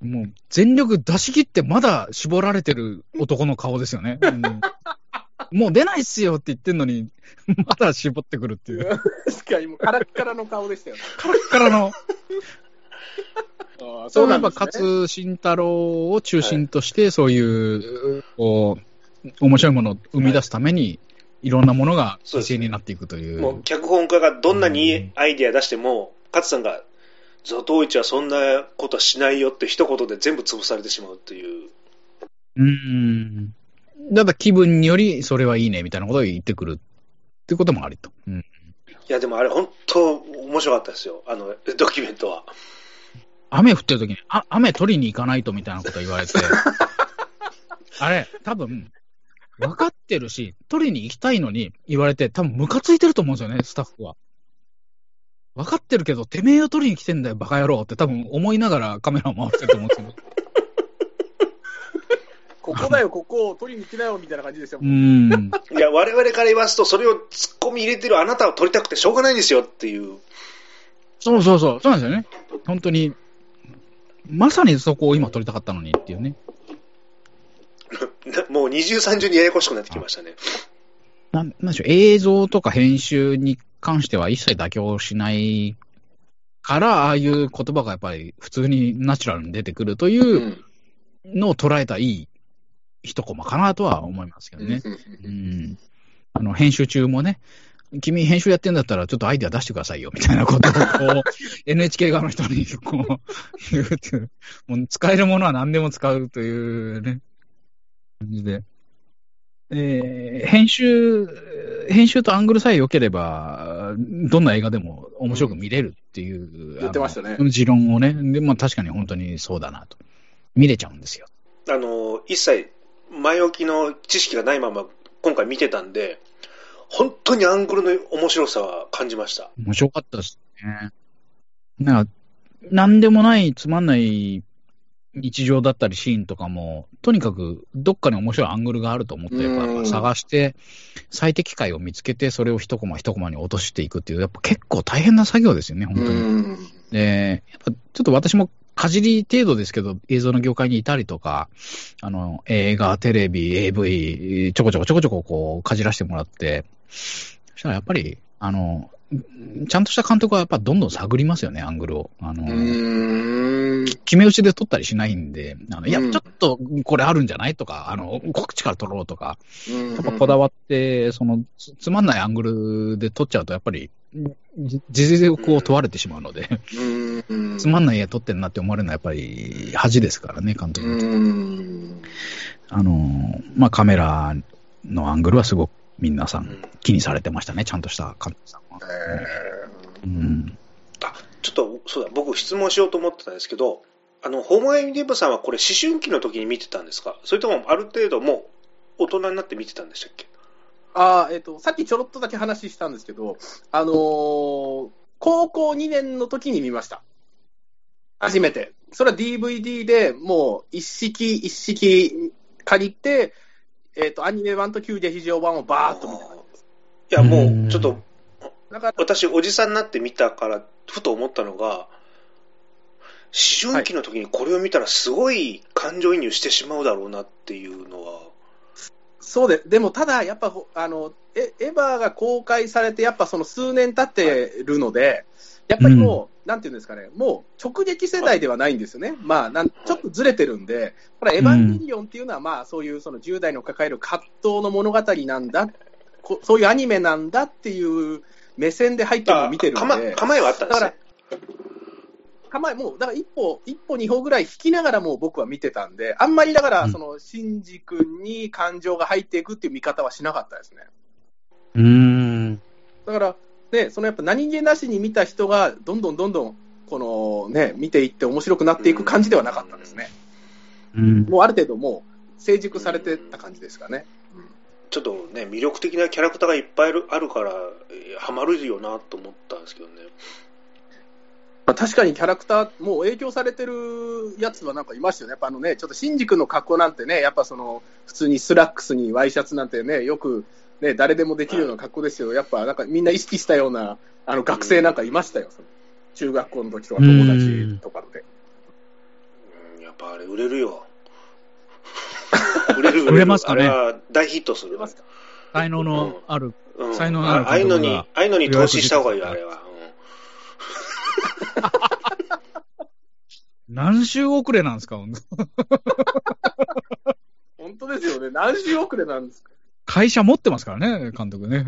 もう、全力出し切ってまだ絞られてる男の顔ですよね。うんもう出ないっすよって言ってんのに、まだ絞ってくるっていう。確かにもうカラッカラの顔でしたよね。カラッカラの。そうやっぱ、なんね勝慎太郎を中心として、そういう、こう、面白いものを生み出すために、いろんなものが犠牲になっていくという。もう脚本家がどんなにアイディア出しても、勝さんが、座頭市はそんなことはしないよって一言で全部潰されてしまうという。うん。だから気分によりそれはいいねみたいなことを言ってくるってこともありと。うん。いや、でもあれ、本当面白かったですよ。あの、ドキュメントは。雨降ってる時に、あ、雨取りに行かないとみたいなこと言われて、あれ、多分、分かってるし、取りに行きたいのに言われて、多分ムカついてると思うんですよね、スタッフは。分かってるけど、てめえを取りに来てんだよ、バカ野郎って多分思いながらカメラを回してると思うんですよ。ここだよ、ここを取りに来なよみたいな感じでしたうもん。ん。いや、我々から言わすと、それを突っ込み入れてるあなたを撮りたくてしょうがないんですよっていう。そうそうそう、そうなんですよね。本当に、まさにそこを今撮りたかったのにっていうね。なもう二重三重にややこしくなってきましたね。なんなんでしょう、映像とか編集に関しては一切妥協しないから、ああいう言葉がやっぱり普通にナチュラルに出てくるといううんのを捉えたいい一コマかなとは思いますけどね。うん。あの、編集中もね、君編集やってんだったらちょっとアイデア出してくださいよ、みたいなことをこう、NHK 側の人にこう、言うっていう、もう使えるものは何でも使うというね、感じで。えー編集、編集とアングルさえ良ければ、どんな映画でも面白く見れるっていう、言ってましたね持論をね、でまあ、確かに本当にそうだなと。見れちゃうんですよ。あの、一切前置きの知識がないまま今回見てたんで、本当にアングルの面白さは感じました。面白かったですね。なんか、なんでもない、つまんない日常だったりシーンとかも、とにかくどっかに面白いアングルがあると思って、やっぱうん探して、最適解を見つけて、それを一コマ一コマに落としていくっていう、やっぱ結構大変な作業ですよね、本当に。うんで、やっぱちょっと私もかじり程度ですけど、映像の業界にいたりとか、あの、映画、テレビ、AV、ちょこちょこちょこちょここう、かじらせてもらって、そしたらやっぱり、あの、ちゃんとした監督はやっぱどんどん探りますよね、アングルを。あの、うん。決め打ちで撮ったりしないんで、あのいや、うんちょっとこれあるんじゃない？とか、あの、こっちから撮ろうとか、ややっぱこだわって、その、つつまんないアングルで撮っちゃうと、やっぱり、じ事実力を問われてしまうので、うん。つまんない絵撮ってんなって思われるのはやっぱり恥ですからね、監督。あの、まあ、カメラのアングルはすごく皆さうんん気にされてましたね、ちゃんとした監督さんは。うん。あ、ちょっと、そうだ、僕質問しようと思ってたんですけど、あの、ホームアイディブさんはこれ思春期の時に見てたんですか？それともある程度もう大人になって見てたんでしたっけ？あーえっ、と、さっきちょろっとだけ話したんですけど、あのー高校2年の時に見ました。初めて。それは DVD でもう一式一式借りて、えっ、と、アニメ版と旧劇場版をバーっと見た。いや、もうちょっと、だから、私、おじさんになって見たから、ふと思ったのが、思春期の時にこれを見たらすごい感情移入してしまうだろうなっていうのは、そうで、でもただ、やっぱほあのエ、エヴァが公開されて、やっぱその数年経ってるので、やっぱりもう、なんていうんですかね、もう直撃世代ではないんですよね。まあ、なんちょっとずれてるんで、これエヴァンゲリオンっていうのは、まあ、そういうその10代の抱える葛藤の物語なんだ、こそういうアニメなんだっていう目線で入ってるのを見てるん構で、構えはあったんですね。、構え、もう、だから一歩、一歩二歩ぐらい引きながらもう僕は見てたんで、あんまりだから、うんその、シンジ君に感情が入っていくっていう見方はしなかったですね。うん。だから、ね、そのやっぱ何気なしに見た人が、どんどんどんどん、このね、見ていって面白くなっていく感じではなかったですね。うん。もうある程度もう、成熟されてた感じですかね。ちょっとね、魅力的なキャラクターがいっぱいあるあるから、えーハマるよなと思ったんですけどね。まあ、確かにキャラクター、もう影響されてるやつはなんかいましたよね。やっぱあのね、ちょっとシンジ君の格好なんてね、やっぱその、普通にスラックスにワイシャツなんてね、よく、ね、誰でもできるような格好ですけど、やっぱなんかみんな意識したような、あの学生なんかいましたよ。その中学校の時とか友達とかで。うん、やっぱあれ売れるよ。売れる売れますかねあれは大ヒットする。ますか？才能のある。うん、才能のあるあああいうのに、ああいうのに投資した方がいいよ、あれは。何週遅れなんですか、本当本当ですよね。何週遅れなんですか？会社持ってますからね、監督ね。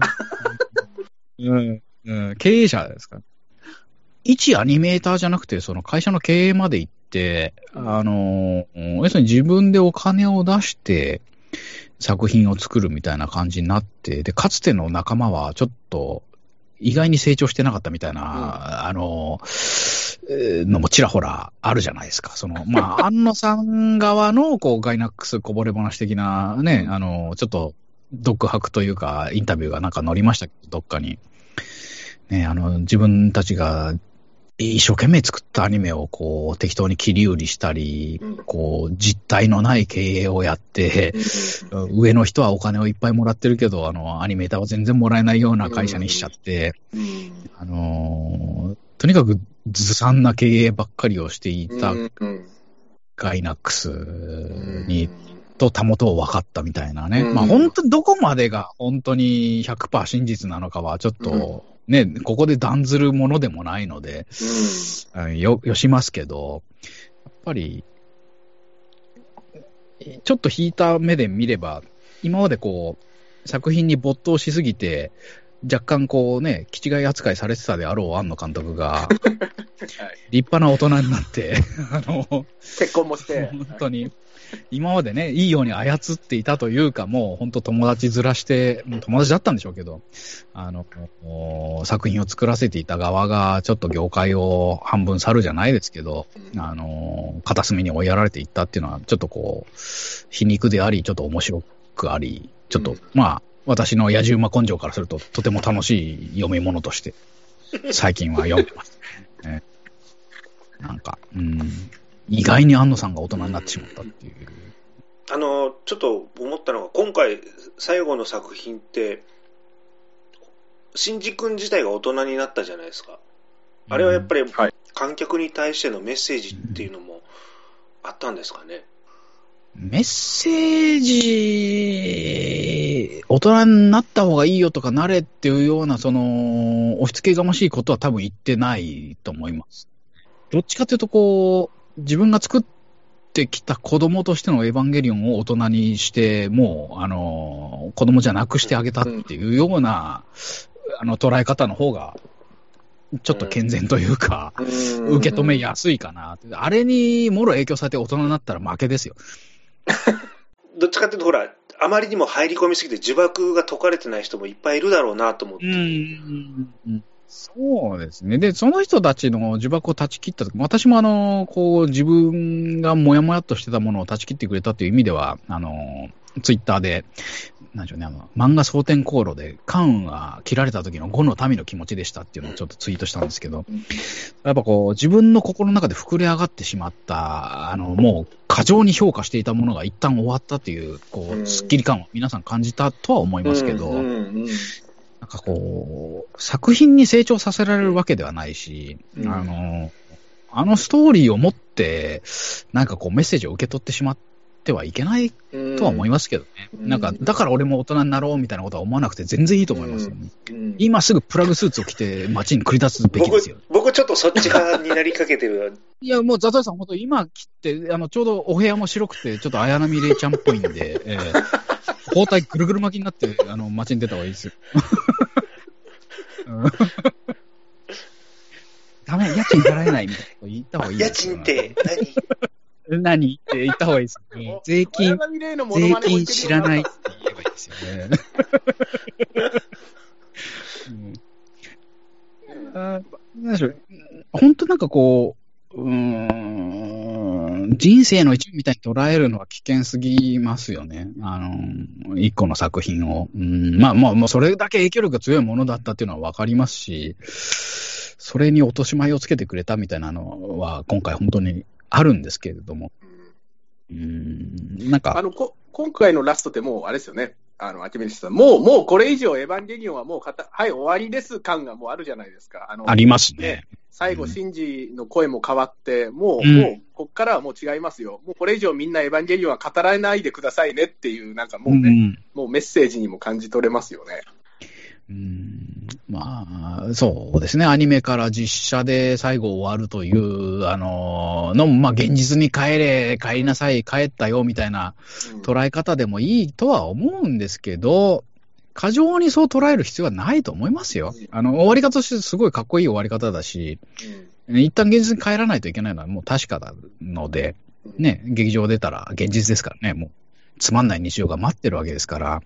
うんうん、経営者ですから。一アニメーターじゃなくて、その会社の経営まで行って、あの、要するに自分でお金を出して、作品を作るみたいな感じになって、で、かつての仲間はちょっと、意外に成長してなかったみたいな、あの、えーのもちらほらあるじゃないですか。その、まあ、安野さん側の、こう、ガイナックスこぼれ話的なね、あの、ちょっと、独白というか、インタビューがなんか載りましたけど、どっかに。ね、あの、自分たちが一生懸命作ったアニメをこう適当に切り売りしたり、うん。こう実体のない経営をやって、上の人はお金をいっぱいもらってるけど、あの、アニメーターは全然もらえないような会社にしちゃって、うん。あのーとにかくずさんな経営ばっかりをしていたうんうんガイナックスに、とたもとを分かったみたいなね。うん。まあ本当にどこまでが本当に100%真実なのかはちょっとね、ここで断ずるものでもないので、うんよ、よしますけど、やっぱり、ちょっと引いた目で見れば、今までこう、作品に没頭しすぎて、若干こうね、気違い扱いされてたであろう庵野監督が、立派な大人になって、あの、結婚もして。本当に、今までね、いいように操っていたというか、もう本当友達ずらして、もう友達だったんでしょうけど、あの、作品を作らせていた側が、ちょっと業界を半分去るじゃないですけど、あの、片隅に追いやられていったっていうのは、ちょっとこう、皮肉であり、ちょっと面白くあり、ちょっと、うんまあ、私の野じ馬根性からすると、とても楽しい読み物として、最近は読んでますね。なんか、うん、意外に安野さんが大人になってしまったっていう。あの、ちょっと思ったのが、今回、最後の作品って、新次君自体が大人になったじゃないですか。あれはやっぱりはい観客に対してのメッセージっていうのもあったんですかね？メッセージ、大人になった方がいいよとかなれっていうような、その、押し付けがましいことは多分言ってないと思います。どっちかというと、こう、自分が作ってきた子供としてのエヴァンゲリオンを大人にして、もう、あの、子供じゃなくしてあげたっていうような、あの、捉え方の方が、ちょっと健全というか、受け止めやすいかな。あれにもろ影響されて大人になったら負けですよ。どっちかっていうと、ほら、あまりにも入り込みすぎて呪縛が解かれてない人もいっぱいいるだろうなと思って。うんそうですね。で、その人たちの呪縛を断ち切ったとき、私もあの、こう、自分がもやもやっとしてたものを断ち切ってくれたという意味では、あの、ツイッターで、なんでしょうね、あの、漫画蒼天航路で、関羽が切られた時の呉の民の気持ちでしたっていうのをちょっとツイートしたんですけど、やっぱこう、自分の心の中で膨れ上がってしまった、あの、もう、過剰に評価していたものが一旦終わったっていう、こうスッキリ感を皆さん感じたとは思いますけど、なんかこう、作品に成長させられるわけではないし、うんあの、あのストーリーを持って、なんかこうメッセージを受け取ってしまってはいけないうんとは思いますけどね。うんなんか、だから俺も大人になろうみたいなことは思わなくて全然いいと思いますよね。うん今すぐプラグスーツを着て街に繰り出すべきですよ。僕、僕ちょっとそっち側になりかけてる。いや、もうザザさん、本当今切って、あの、ちょうどお部屋も白くて、ちょっと綾波レイちゃんっぽいんで、えー包帯ぐるぐる巻きになって、あの、街に出た方がいいですよ。うん。ダメ、家賃払えないみたいなこと言った方がいい家ですよ。賃って何？何って言った方がいいですよね。税金、税金知らないって言えばいいですよね。うん。あなんでしょう。本当なんかこう、うー人生の一部みたいに捉えるのは危険すぎますよね。あの、一個の作品を。うん、まあまあ、もうそれだけ影響力が強いものだったっていうのはわかりますし、それに落とし前をつけてくれたみたいなのは今回本当にあるんですけれども。うん、なんか、あのこ今回のラストってもう、あれですよね、あの、アキメニスさん、もう、もうこれ以上、エヴァンゲリオンはもうかた、はい、終わりです感がもうあるじゃないですか。あのありますね。最後、うんシンジの声も変わって、もう、うんもう、こっからはもう違いますよ。もうこれ以上みんなエヴァンゲリオンは語らないでくださいねっていう、なんかもうね、んもうメッセージにも感じ取れますよね。うんまあ、そうですね。アニメから実写で最後終わるという、あの、の、まあ、現実に帰れ、帰りなさい、帰ったよ、みたいなうん捉え方でもいいとは思うんですけど、過剰にそう捉える必要はないと思いますよ。あの、終わり方としてすごいかっこいい終わり方だし、一旦現実に帰らないといけないのはもう確かなので、ね、劇場出たら現実ですからね、もう。つまんない日常が待ってるわけですから。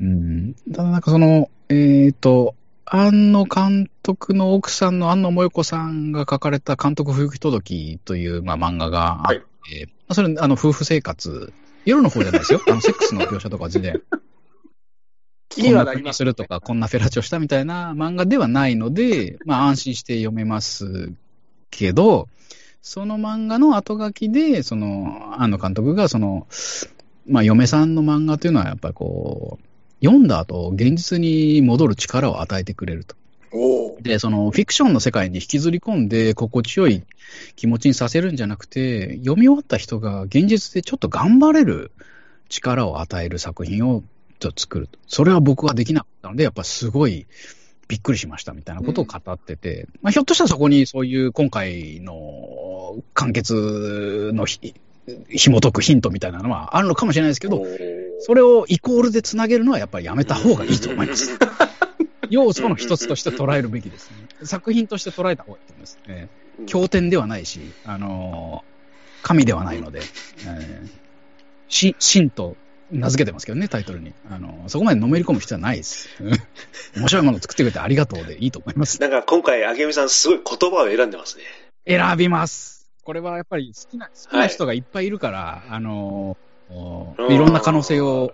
うん。ただなんかその、えっ、と、庵野監督の奥さんの庵野萌子さんが書かれた監督不行き届きという、まあ、漫画があって、まあそれ、あの、夫婦生活、夜の方じゃないですよ。あの、セックスの描写とかは全然。気にはなりますするとか、こんなフェラチオしたみたいな漫画ではないので、まあ安心して読めますけど、その漫画の後書きで、その、庵野監督が、その、まあ嫁さんの漫画というのはやっぱりこう、読んだ後、現実に戻る力を与えてくれると。で、そのフィクションの世界に引きずり込んで、心地よい気持ちにさせるんじゃなくて、読み終わった人が現実でちょっと頑張れる力を与える作品をちょっと作ると。それは僕はできなかったので、やっぱすごいびっくりしましたみたいなことを語ってて、まあ、ひょっとしたらそこにそういう今回の完結のひ紐解くヒントみたいなのはあるのかもしれないですけど、それをイコールでつなげるのはやっぱりやめた方がいいと思います。要素の一つとして捉えるべきですね。作品として捉えた方がいいと思います。えー、経典ではないし、あのー神ではないので、えー、し神と名付けてますけどね、タイトルに。あのーそこまでのめり込む必要はないです。う ん面白いものを作ってくれてありがとうでいいと思います。なんか今回、明美さん、すごい言葉を選んでますね。選びます。これはやっぱり好きな、好きな人がいっぱいいるから、あのーおうん。いろんな可能性を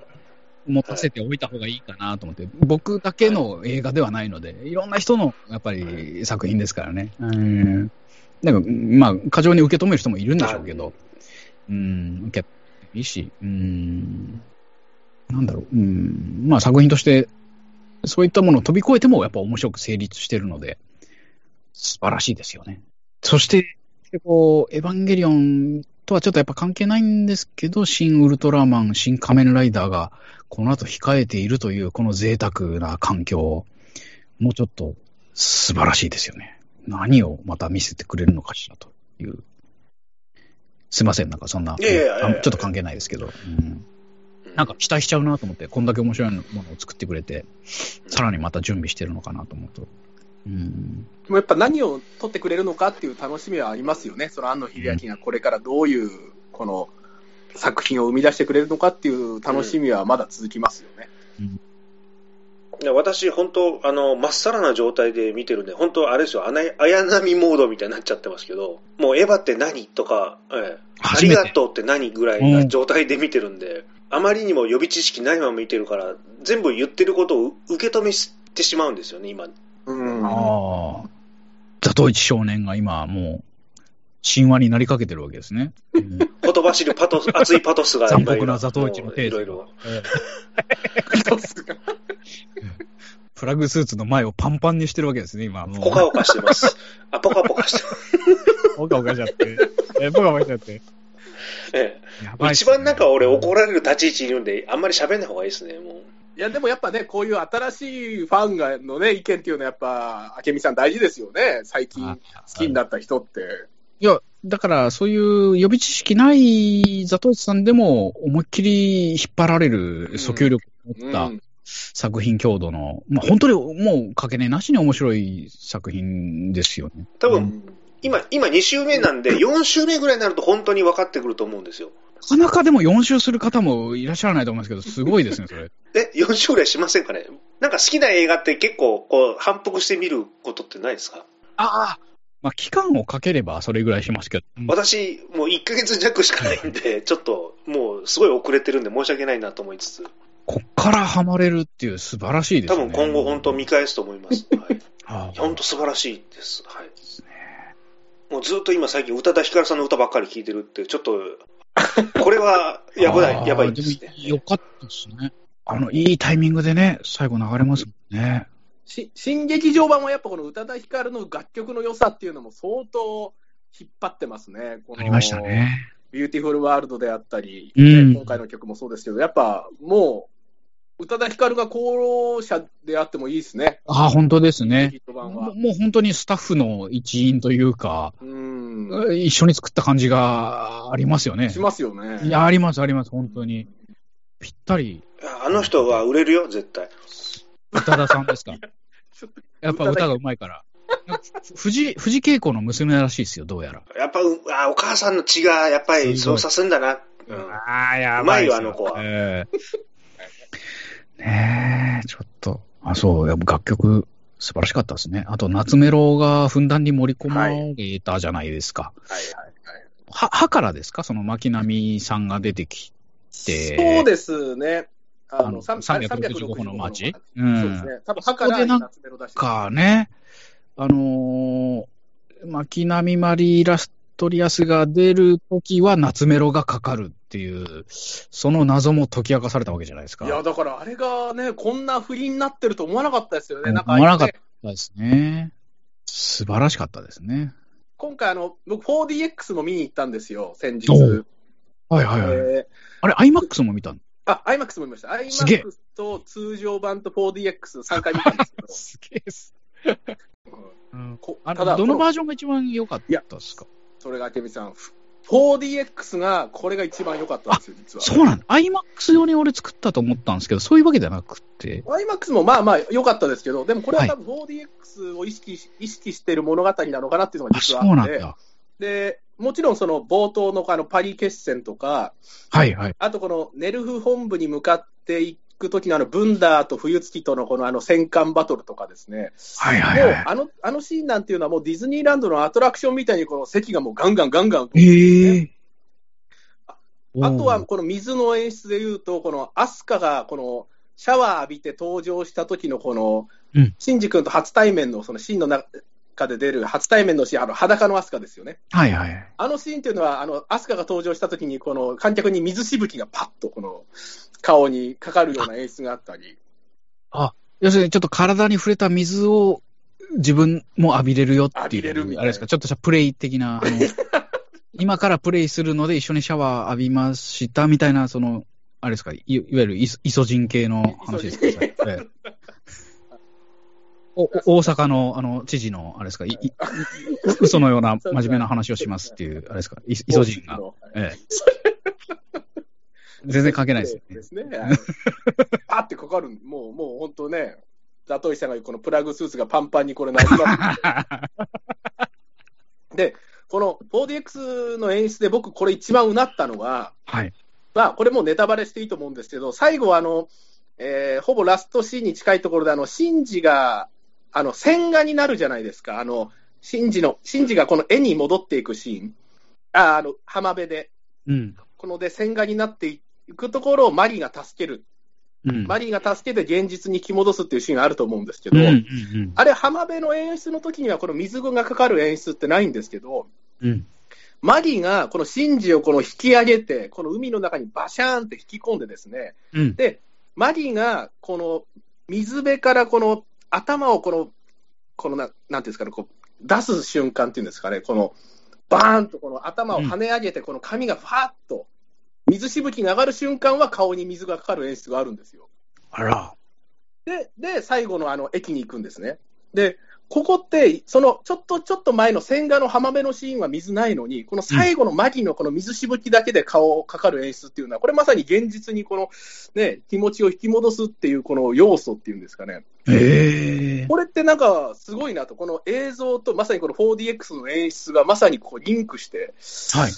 持たせておいた方がいいかなと思って、僕だけの映画ではないので、いろんな人のやっぱり作品ですからね。うん。なんか、まあ、過剰に受け止める人もいるんでしょうけど、うん、受けいいし、うん、なんだろう、うん、まあ作品として、そういったものを飛び越えてもやっぱ面白く成立してるので、素晴らしいですよね。そして、こう、エヴァンゲリオンとはちょっとやっぱ関係ないんですけど、新ウルトラマン、新仮面ライダーがこの後控えているというこの贅沢な環境、もうちょっと素晴らしいですよね。何をまた見せてくれるのかしらという。すいません、なんかそんな、いやいやいやいやあちょっと関係ないですけど、うんなんか期待しちゃうなと思って、こんだけ面白いものを作ってくれて、さらにまた準備してるのかなと思うと。うんでもやっぱ何を撮ってくれるのかっていう楽しみはありますよね。その庵野秀明がこれからどういう、この作品を生み出してくれるのかっていう楽しみはまだ続きますよね。いや私、本当、あの、まっさらな状態で見てるんで、本当、あれですよ、あな綾波モードみたいになっちゃってますけど、もうエヴァって何とか、ええあり初めてがとうって何ぐらいな状態で見てるんで、あまりにも予備知識ないまま見てるから、全部言ってることを受け止めてしまうんですよね、今。うん。ああ。ザトウイチ少年が今もう、神話になりかけてるわけですね。うんほとばしるパトス、熱いパトスが残今酷なザトウイチのテーゼいろいろ。プラグスーツの前をパンパンにしてるわけですね、今。も うポカポカしてます。あ、ポカポカしてます。ポカポカしちゃって。え、ポカポカしちゃって。えやえね一番なんか俺怒られる立ち位置にいるんで、あんまり喋んない方がいいですね、もう。いや、でもやっぱね、こういう新しいファンがのね、意見っていうのはやっぱ、明美さん大事ですよね。最近好きになった人って。いや、だから、そういう予備知識ないザトウさんでも、思いっきり引っ張られる訴求力を持ったうん作品強度の、まあ本当にもうかけねなしに面白い作品ですよね。多分、うん今、今2週目なんで、4週目ぐらいになると本当に分かってくると思うんですよ。なかなかでも4周する方もいらっしゃらないと思いますけど、すごいですね、それ。え、4週ぐらいしませんかね？なんか好きな映画って結構、こう、反復して見ることってないですか？ああ。まあ、期間をかければそれぐらいしますけど。私、もう1ヶ月弱しかないんで、ちょっと、もう、すごい遅れてるんで申し訳ないなと思いつつ、こっからハマれるっていう素晴らしいですね。多分今後本当見返すと思います。はい。ああ本当素晴らしいです。はい。もうずっと今最近宇多田ヒカルさんの歌ばっかり聴いてるって、ちょっと、これはやばい、やばいですね。もよかったですね。あの、いいタイミングでね、最後流れますもんね。し新劇場版もやっぱこの宇多田ヒカルの楽曲の良さっていうのも相当引っ張ってますね。このありましたね。 Beautiful World であったり、うんね今回の曲もそうですけど、やっぱもう、宇多田ヒカルが功労者であってもいいですね。ああ、本当ですね。もう本当にスタッフの一員というか、うん。一緒に作った感じがありますよね。しますよね。いや、あります、あります、本当に。ぴったり、あの人は売れるよ、絶対。宇多田さんですか？やっぱ歌がうまいから。藤、藤恵子の娘らしいですよ、どうやら。やっぱ、うあお母さんの血が、やっぱりそうさすんだな。うんああ、やうまいよあの子はええねえ、ちょっと。あ、そう、やっぱ楽曲、素晴らしかったですね。あと、夏メロがふんだんに盛り込まれたじゃないですか。はいはいはい。は、はからですか？その巻波さんが出てきて。そうですね。あの、あのさん365歩のマーチうそうですん。ね。多分、はから夏メロ出してかね、あのー、巻波マリー・ラストリアスが出るときは夏メロがかかるっていう、その謎も解き明かされたわけじゃないですか。いや、だからあれがね、こんな振りになってると思わなかったですよね。なんか、思わなかっねそうですね。素晴らしかったですね。今回、あの、僕 4DX も見に行ったんですよ、先日。はいはいはい。えーあれ、IMAX も見たの？あ、IMAX も見ました。IMAX と通常版と 4DX3 回見たんですけど。すげえっす。うんただ、どのこバージョンが一番良かったですか？それが明美さん、4DX がこれが一番良かったんですよ、実は。そうなんだ。IMAX 用に俺作ったと思ったんですけど、そういうわけじゃなくて。IMAX もまあまあ良かったですけど、でもこれは多分 4DX を意識し意識している物語なのかなっていうのがあ、実そうはあって、なんだ。で、もちろんその冒頭のあのパリ決戦とか、はいはい。あとこのネルフ本部に向かっていくときのあのブンダーと冬月とのこのあの戦艦バトルとかですね、はいはいはい。もうあのあのシーンなんていうのはもうディズニーランドのアトラクションみたいにこの席がもうガンガンガンガン。ええ。あとはこの水の演出でいうと、このアスカがこのシャワー浴びて登場した時のこのうん、シンジ君と初対面のそのシーンの中で出る初対面のシーン、あの裸のアスカですよね。はいはい。あのシーンっていうのは、あのアスカが登場した時に、この観客に水しぶきがパッとこの顔にかかるような演出があったり、要するにちょっと体に触れた水を自分も浴びれるよっていう、浴びれるみたいな。あれですか、ちょっとしたプレイ的な、今からプレイするので一緒にシャワー浴びましたみたいな、その、あれですか、いいわゆるイソジン系の話ですか？大阪のあの知事の、あれですか、いい嘘のような真面目な話をしますっていう、あれですか、イイソジンが。ええ、全然関係ないですよねで。すね。はい パッてかかる、もう、もう本当ね、ザトイさんが言うこのプラグスーツがパンパンにこれなります。で、この 4DX の演出で僕これ一番うなったのが、はい。まあ、これもうネタバレしていいと思うんですけど、最後はあの、えーほぼラストシーンに近いところで、あの、シンジが、あの、線画になるじゃないですか。あの、シンジの、シンジがこの絵に戻っていくシーン。あ、あの、浜辺で。うん。こので線画になっていくところをマリーが助ける。うん。マリーが助けて現実に引き戻すっていうシーンがあると思うんですけど、うんうんうんあれ、浜辺の演出の時にはこの水がかかる演出ってないんですけど、うん。マリーがこのシンジをこの引き上げて、この海の中にバシャーンって引き込んでですね、うん。で、マリーがこの水辺からこの頭をこの、このななんていうんですかね、こう出す瞬間っていうんですかね、このバーンとこの頭を跳ね上げて、この髪がファーッと、水しぶきが上がる瞬間は顔に水がかかる演出があるんですよ。あら。で、で、最後のあの駅に行くんですね。で、ここって、そのちょっとちょっと前の千賀の浜辺のシーンは水ないのに、この最後のマギのこの水しぶきだけで顔かかる演出っていうのは、これまさに現実にこのね、気持ちを引き戻すっていうこの要素っていうんですかね。ええこれってなんかすごいなと、この映像とまさにこの 4DX の演出がまさにこうリンクして、はい。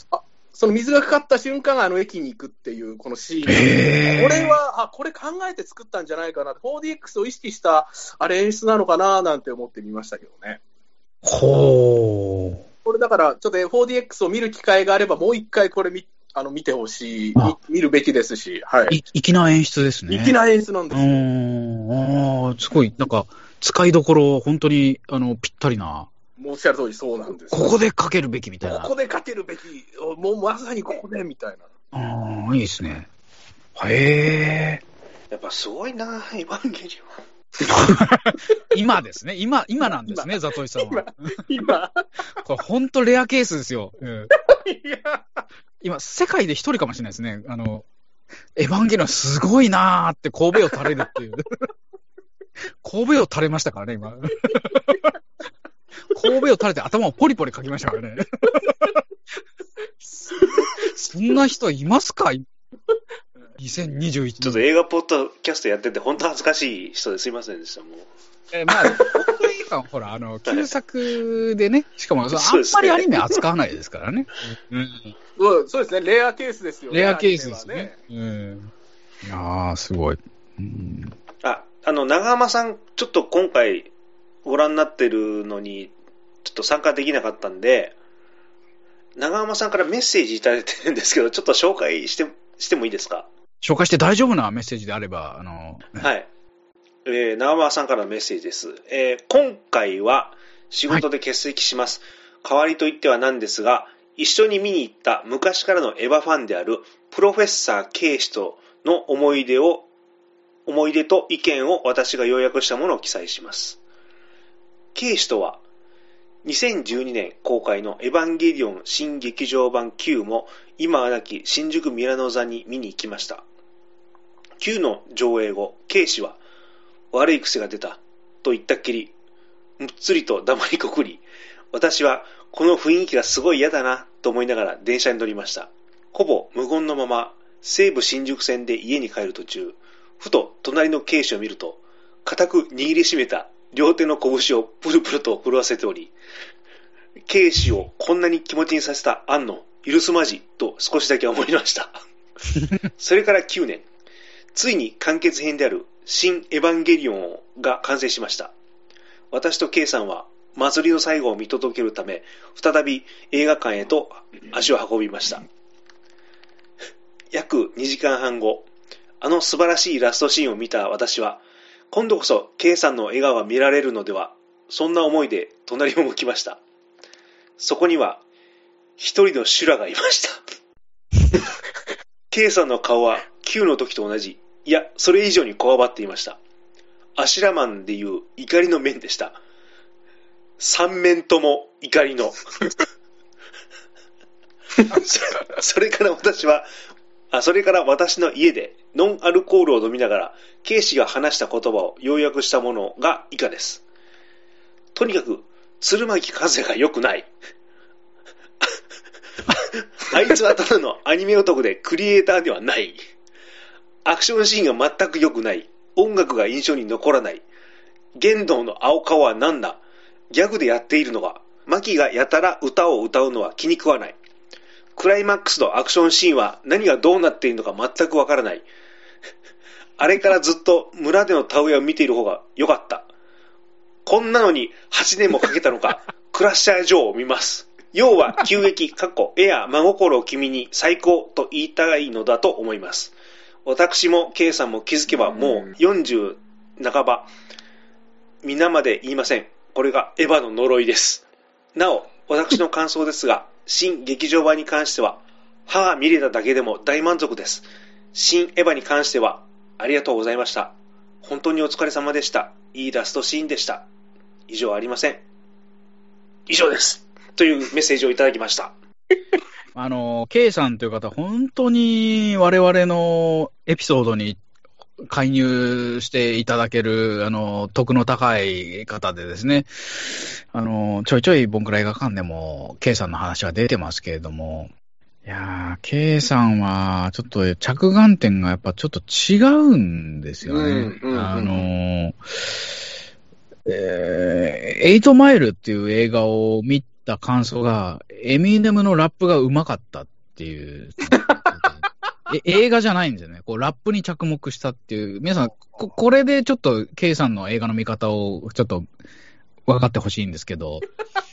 その水がかかった瞬間、あの駅に行くっていうこのシーン。へーこれは、あ、これ考えて作ったんじゃないかな。4DX を意識した、あれ演出なのかななんて思ってみましたけどね。ほう。これだから、ちょっと 4DX を見る機会があれば、もう一回これ見あの見てほしいあ見、見るべきですし、はい。い、粋な演出ですね。粋な演出なんうですよ。ああ、すごい、なんか、使いどころ、本当に、あの、ぴったりな。おっしゃる通りそうなんです。ここでかけるべきみたいな。ここでかけるべき、もうまさにここでみたいな。ああ、いいですね。へえ。やっぱすごいな、エヴァンゲリ 今ですね。今、今なんですね、ザトイさんは。今、これ本当レアケースですよ。うんいや、今、世界で一人かもしれないですね。あの、エヴァンゲリオンすごいなーって神戸を垂れるっていう。神戸を垂れましたからね、今。神戸を垂れて頭をポリポリかきましたからね。そんな人いますか ?2021 年。ちょっと映画ポッドキャストやってて、本当恥ずかしい人ですいませんでした、もう。えまあ、本当にさん、ほら、あの、旧作でね、しかも、あんまりアニメ扱わないですからね。うんそうそうですね、レアケースですよね。レアケースですアニメはね。うん。いやー、すごい。うんあ、あの、長浜さん、ちょっと今回ご覧になってるのに、ちょっと参加できなかったんで、長浜さんからメッセージいただいてるんですけど、ちょっと紹介して、してもいいですか？紹介して大丈夫なメッセージであれば、あの、はい。えー、長浜さんからのメッセージです。えー今回は仕事で欠席します。代わりと言ってはなんですが、一緒に見に行った昔からのエヴァファンであるプロフェッサー K 氏との思い出を、思い出と意見を私が要約したものを記載します。K 氏とは、2012年公開のエヴァンゲリオン新劇場版 Q も今はなき新宿ミラノ座に見に行きました。Q の上映後、K 氏は悪い癖が出たと言ったっきり、むっつりと黙りこくり、私はこの雰囲気がすごい嫌だなと思いながら電車に乗りました。ほぼ無言のまま西武新宿線で家に帰る途中、ふと隣の K 氏を見ると、固く握りしめた両手の拳をプルプルと震わせており、K 氏をこんなに気持ちにさせた安野、許すまじと少しだけ思いました。それから9年、ついに完結編である新エヴァンゲリオンが完成しました。私と K さんは祭りの最後を見届けるため、再び映画館へと足を運びました。約2時間半後、あの素晴らしいラストシーンを見た私は、今度こそ K さんの笑顔が見られるのでは、そんな思いで隣を向きました。そこには、一人の修羅がいました。K さんの顔は Q の時と同じ、いや、それ以上にこわばっていました。アシラマンでいう怒りの面でした。三面とも怒りの。それから私は、あ、それから私の家でノンアルコールを飲みながら、ケイシが話した言葉を要約したものが以下です。とにかく、鶴巻和也が良くない。あいつはただのアニメ男でクリエイターではない。アクションシーンが全く良くない。音楽が印象に残らない。玄道の青顔はなんだギャグでやっているのが、マキがやたら歌を歌うのは気に食わない。クライマックスのアクションシーンは何がどうなっているのか全くわからない。あれからずっと村での田植えを見ている方が良かった。こんなのに8年もかけたのか、クラッシャージョーを見ます。要は、急激、過去、エア、真心を君に最高と言いたいのだと思います。私も K さんも気づけばもう40半ば、皆まで言いません。これがエヴァの呪いです。なお、私の感想ですが、新劇場版に関しては、歯が見れただけでも大満足です。新エヴァに関しては、ありがとうございました。本当にお疲れ様でした。いいラストシーンでした。以上ありません。以上です。というメッセージをいただきました。あの、K さんという方、本当に我々のエピソードに介入していただける、あの、徳の高い方でですね、あの、ちょいちょいボンクラ映画館でも K さんの話は出てますけれども、いやー、K さんは、ちょっと着眼点がやっぱちょっと違うんですよね。うんうんうん。あの、えー、エイトマイルっていう映画を見た感想が、エミネムのラップがうまかったっていう。え映画じゃないんですよね。こう、ラップに着目したっていう。皆さん、ここれでちょっと、K さんの映画の見方をちょっと分かってほしいんですけど、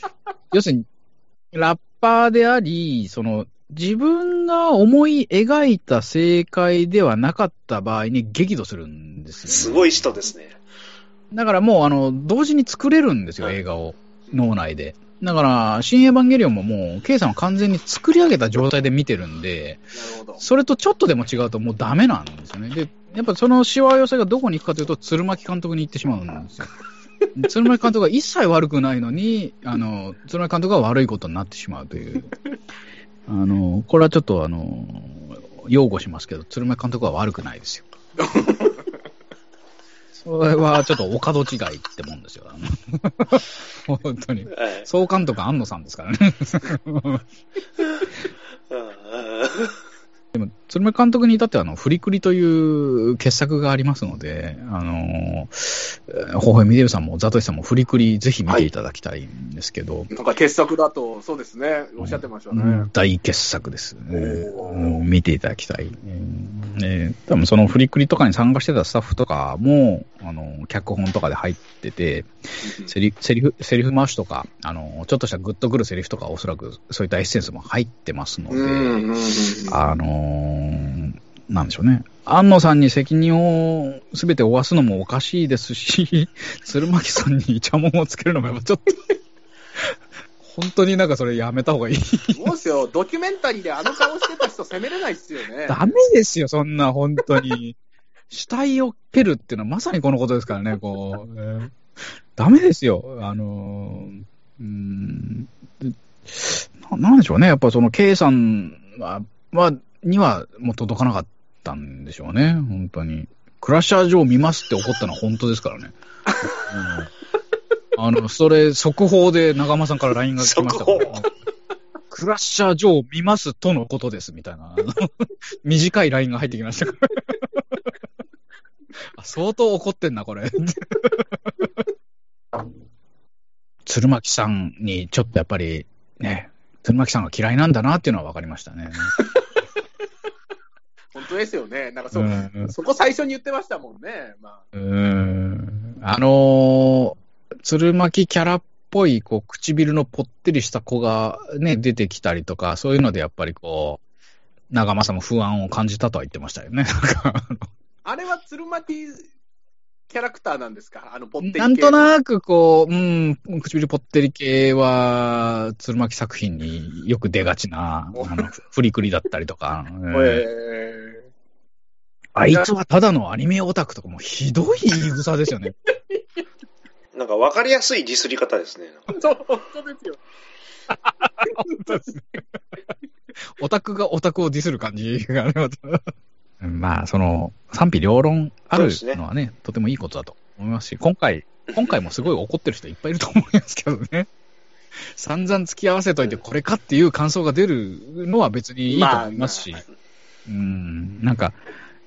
要するに、ラッパーであり、その、自分が思い描いた正解ではなかった場合に激怒するんですよ、ね。すごい人ですね。だからもう、あの、同時に作れるんですよ、はい映画を。脳内で。だから、新エヴァンゲリオンももう、K さんは完全に作り上げた状態で見てるんで。それとちょっとでも違うともうダメなんですよね。で、やっぱそのしわ寄せがどこに行くかというと、鶴巻監督に行ってしまうんですよ。鶴巻監督が一切悪くないのに、あの、鶴巻監督が悪いことになってしまうという。あの、これはちょっとあの、擁護しますけど、鶴巻監督は悪くないですよ。それはちょっとお門違いってもんですよ。本当に。はい。総監督安野さんですからね。でも、鶴巻監督に至っては、あの、フリクリという傑作がありますので、あの、微笑みデブさんもザトシさんもフリクリぜひ見ていただきたいんですけど、なんか傑作だと、そうですね、おっしゃってましたね。うん大傑作ですね。見ていただきたい。うんね、多分そのフリクリとかに参加してたスタッフとかも、あの、脚本とかで入ってて、セリセリフ、セリフ回しとか、あの、ちょっとしたグッとくるセリフとか、おそらくそういったエッセンスも入ってますので、あのーなんでしょうね。安野さんに責任をすべて負わすのもおかしいですし、鶴巻さんにイチャモンをつけるのもやっぱちょっと、本当になんかそれやめた方がいい。そうですよ、ドキュメンタリーであの顔してた人責めれないっすよね。ダメですよ、そんな、本当に。死体を蹴るっていうのはまさにこのことですからね、こう。えーダメですよ。あのーうーん、ななんでしょうね。やっぱその K さんは、はにはもう届かなかったんでしょうね、本当に。クラッシャー上見ますって怒ったのは本当ですからね。うんあの、それ、速報で長間さんから LINE が来ましたから、速クラッシャー上見ますとのことです、みたいな。短い LINE が入ってきましたから。あ相当怒ってんな、これ。鶴巻さんにちょっとやっぱり、ね、鶴巻さんが嫌いなんだなっていうのは分かりましたね。本当ですよね。なんかそう、うんそこ最初に言ってましたもんね。まうーんあのー、鶴巻キャラっぽい、こう、唇のぽってりした子がね、出てきたりとか、そういうのでやっぱりこう、長政も不安を感じたとは言ってましたよね。あれは鶴巻キャラクターなんですか？あの、ポッテリ系なんとなくこう、うん、唇ぽってり系は、鶴巻作品によく出がちな、あの、フリクリだったりとか、うん。え。あいつはただのアニメオタクとかもうひどい言い草ですよね。なんか分かりやすいディスり方ですね。ー、そう、本当ですよ。オタクがオタクをディスる感じがあります。まあ、その、賛否両論あるのはね、とてもいいことだと思いますし、今回、今回もすごい怒ってる人いっぱいいると思いますけどね。散々付き合わせといてこれかっていう感想が出るのは別にいいと思いますし、うん、なんか、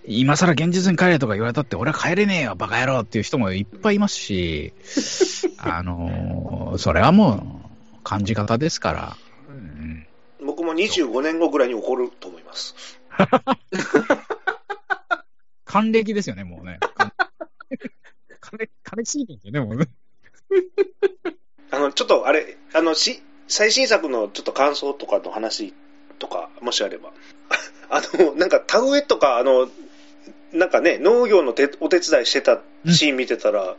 今更現実に帰れとか言われたって、俺は帰れねえよ、バカ野郎っていう人もいっぱいいますし、あのそれはもう感じ方ですから、うん僕も25年後ぐらいに怒ると思います。還暦ですよね、もうね。金、金すぎてんですよね、もうね。あの、ちょっとあれ、あの、し、最新作のちょっと感想とかの話とか、もしあれば。あの、なんか田植えとか、あの、なんかね、農業のてお手伝いしてたシーン見てたら、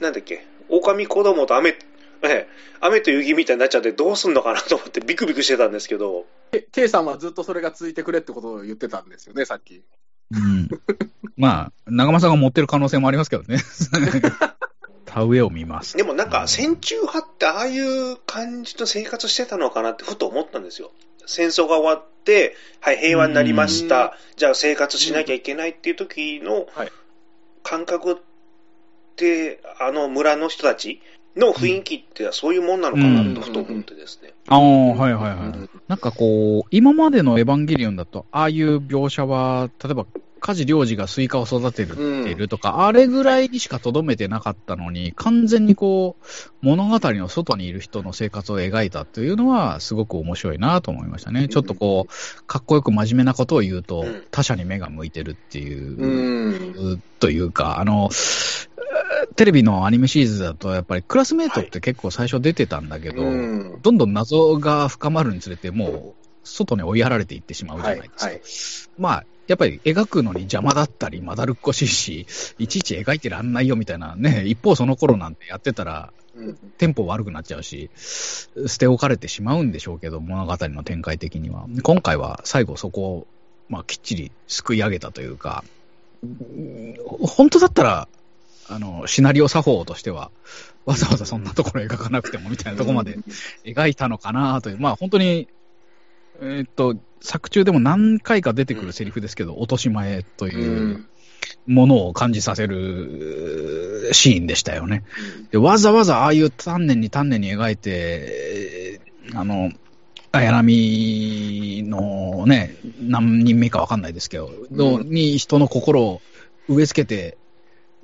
なんだっけ、狼子供と雨、ええ、雨と雪みたいになっちゃってどうすんのかなと思ってビクビクしてたんですけど、K さんはずっとそれが続いてくれってことを言ってたんですよね、さっき。うん。まあ、長間さんが持ってる可能性もありますけどね。田植えを見ます。でもなんか戦中派ってああいう感じの生活してたのかなってふと思ったんですよ。戦争が終わって、はい、平和になりました。じゃあ生活しなきゃいけないっていう時のはい感覚って、あの村の人たちの雰囲気ってそういうもんなのかなとふと思ってですね。ああ、はいはいはい。なんかこう、今までのエヴァンゲリオンだと、ああいう描写は、例えば、加持リョウジがスイカを育てているとか、あれぐらいにしかとどめてなかったのに、完全にこう、物語の外にいる人の生活を描いたというのは、すごく面白いなと思いましたね。ちょっとこう、かっこよく真面目なことを言うとうん、他者に目が向いてるっていう、うん。というか、あの、テレビのアニメシリーズだと、やっぱりクラスメートって結構最初出てたんだけど、うんどんどん謎が深まるにつれて、もう、外に追いやられていってしまうじゃないですか。はいはいまあ、やっぱり描くのに邪魔だったり、まだるっこしいし、いちいち描いてらんないよみたいなね、一方その頃なんてやってたら、テンポ悪くなっちゃうし、捨て置かれてしまうんでしょうけど、物語の展開的には。今回は最後そこを、まあ、きっちりすくい上げたというか、本当だったら、あの、シナリオ作法としては、わざわざそんなところ描かなくてもみたいなところまで描いたのかなという、まあ本当に、えーっと、作中でも何回か出てくるセリフですけど、落とし前とういうん。ものを感じさせるシーンでしたよね。でわざわざああいう丹念に丹念に描いて、えーあの、綾波のね、何人目かわかんないですけど、のに人の心を植え付けて、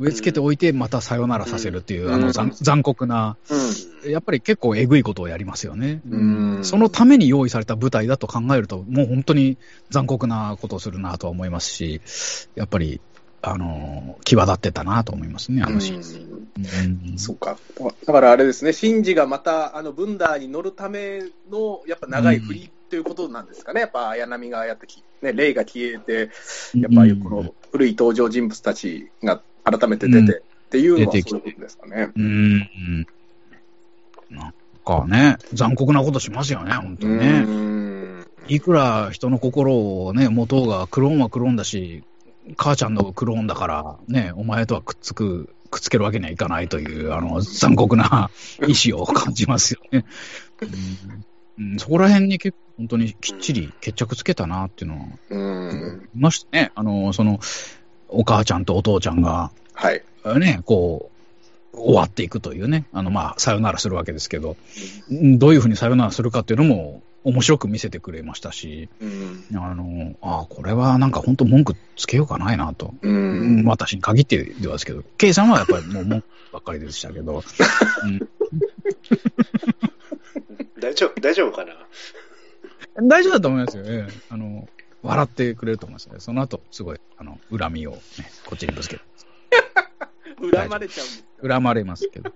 植え付けておいて、またさよならさせるっていう、うんあの残残酷な、うやっぱり結構えぐいことをやりますよね。うんそのために用意された舞台だと考えると、もう本当に残酷なことをするなとは思いますし、やっぱり、あの、際立ってたなと思いますね、あのシーン。んうんそっか。だからあれですね、シンジがまた、あの、ブンダーに乗るための、やっぱ長い振りっていうことなんですかね。やっぱ、綾波がやってき、ね、レイが消えて、やっぱりこの古い登場人物たちが改めて出て、っていうのはそういうことですかね。うん、うん。なんかね、残酷なことしますよね、本当にね。うんいくら人の心をね、持とうが、クローンはクローンだし、母ちゃんのクローンだから、ね、お前とはくっつく、くっつけるわけにはいかないという、あの、残酷な 意志を感じますよね。うんうん、そこら辺に結構本当にきっちり決着つけたなっていうのは、うん。いましたね。あの、その、お母ちゃんとお父ちゃんが、はい。ね、こう、終わっていくというね、あの、まあ、さよならするわけですけど、うんどういうふうにさよならするかっていうのも、面白く見せてくれましたし、うん。あの、あこれはなんか本当文句つけようかないなと。ううんん。私に限ってではですけど、K さんはやっぱりもう文句ばっかりでしたけど、うん大丈夫、大丈夫かな？大丈夫だと思いますよ。ええあの、笑ってくれると思いますね。その後、すごい、あの、恨みを、ね、こっちにぶつける。恨まれちゃうんです恨まれますけど。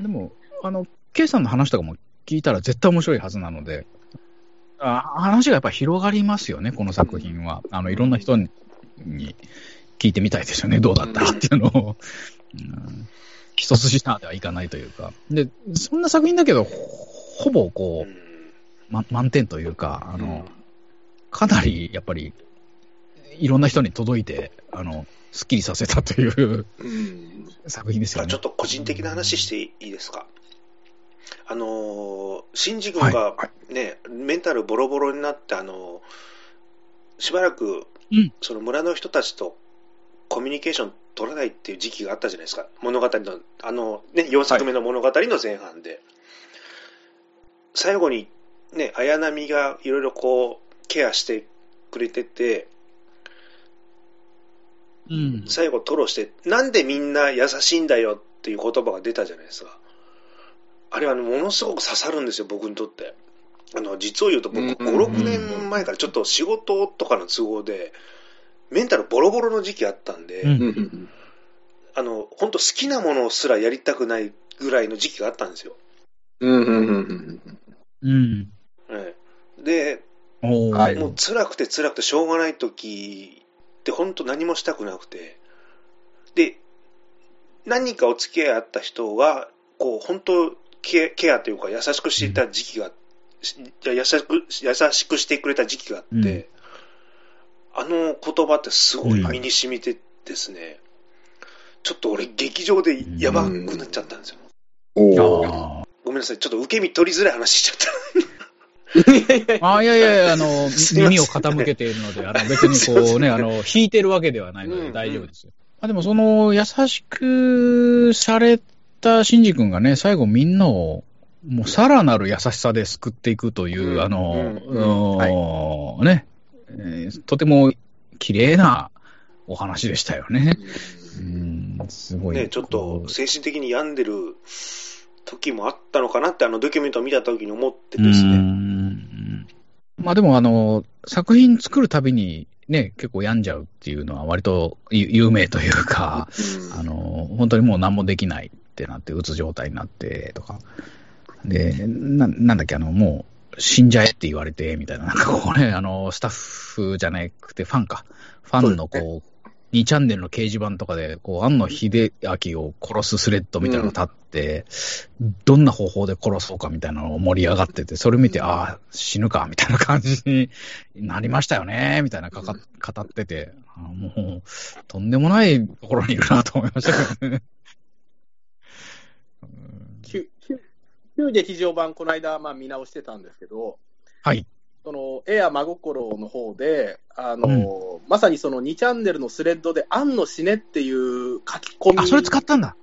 でも、あの、K さんの話とかも聞いたら絶対面白いはずなので、あ話がやっぱ広がりますよね、この作品は。あの、いろんな人に聞いてみたいですよね、どうだったっていうのを。うん一筋縄ではいかないというか。で、そんな作品だけど、ほほぼこう、うんま、満点というか、あの、かなりやっぱり、いろんな人に届いて、あの、スッキリさせたといううん。作品ですよね。あちょっと個人的な話していいですか？あのー、シンジ君がはね、メンタルボロボロになって、あのーしばらくうん、その村の人たちとコミュニケーション取らないっていう時期があったじゃないですか。物語の、あの、ね、4作目の物語の前半で。最後に、ね、綾波がいろいろこう、ケアしてくれてて、うん。最後吐露して、なんでみんな優しいんだよっていう言葉が出たじゃないですか。あれはねものすごく刺さるんですよ、僕にとって。あの、実を言うと僕、うん5、6年前からちょっと仕事とかの都合で、メンタルボロボロの時期あったんで。あの、本当好きなものすらやりたくないぐらいの時期があったんですよ。うん。うん。うん。はいで、はいもう辛くて辛くてしょうがない時って本当何もしたくなくて。で、何かお付き合いあった人が、こう本当ケケアというか優しくしていた時期が、優しく、優しくしてくれた時期があって、うんあの言葉ってすごい身に染みてですね、ちょっと俺劇場でやばくなっちゃったんですよ。おーあごめんなさい、ちょっと受け身取りづらい話しちゃった。いやいやいや、あの、耳を傾けているので、あの、別にこうね、あの、弾いてるわけではないのでうん大丈夫ですよ。あでも、その、優しくされたシンジ君がね、最後みんなを、もうさらなる優しさで救っていくという、うんあの、ね、えーとても綺麗なお話でしたよね。うん、すごい。ね、ちょっことう精神的に病んでる時もあったのかなって、あのドキュメントを見た時に思ってですうね。んまあでも、あの、作品作るたびにね、結構病んじゃうっていうのは割と有有名というか、あの、本当にもう何もできないってなって、うつ状態になってとか。で、ななんだっけ、あの、もう死んじゃえって言われて、みたいな、なんかこうね、あの、スタッフじゃなくてファンか。ファンのこう、2チャンネルの掲示板とかで、こう、庵野秀明を殺すスレッドみたいなのが立って、どんな方法で殺そうかみたいなのを盛り上がってて、それ見て、ああ、死ぬか、みたいな感じになりましたよね、みたいなかか語ってて、あもう、とんでもないところにいるなと思いましたけどね。うん旧旧旧劇場版、この間、まあ、見直してたんですけど、はい。その、エア真心の方で、あの、まさにその2チャンネルのスレッドで、あんの死ねっていう書き込みあ、それ使ったんだ。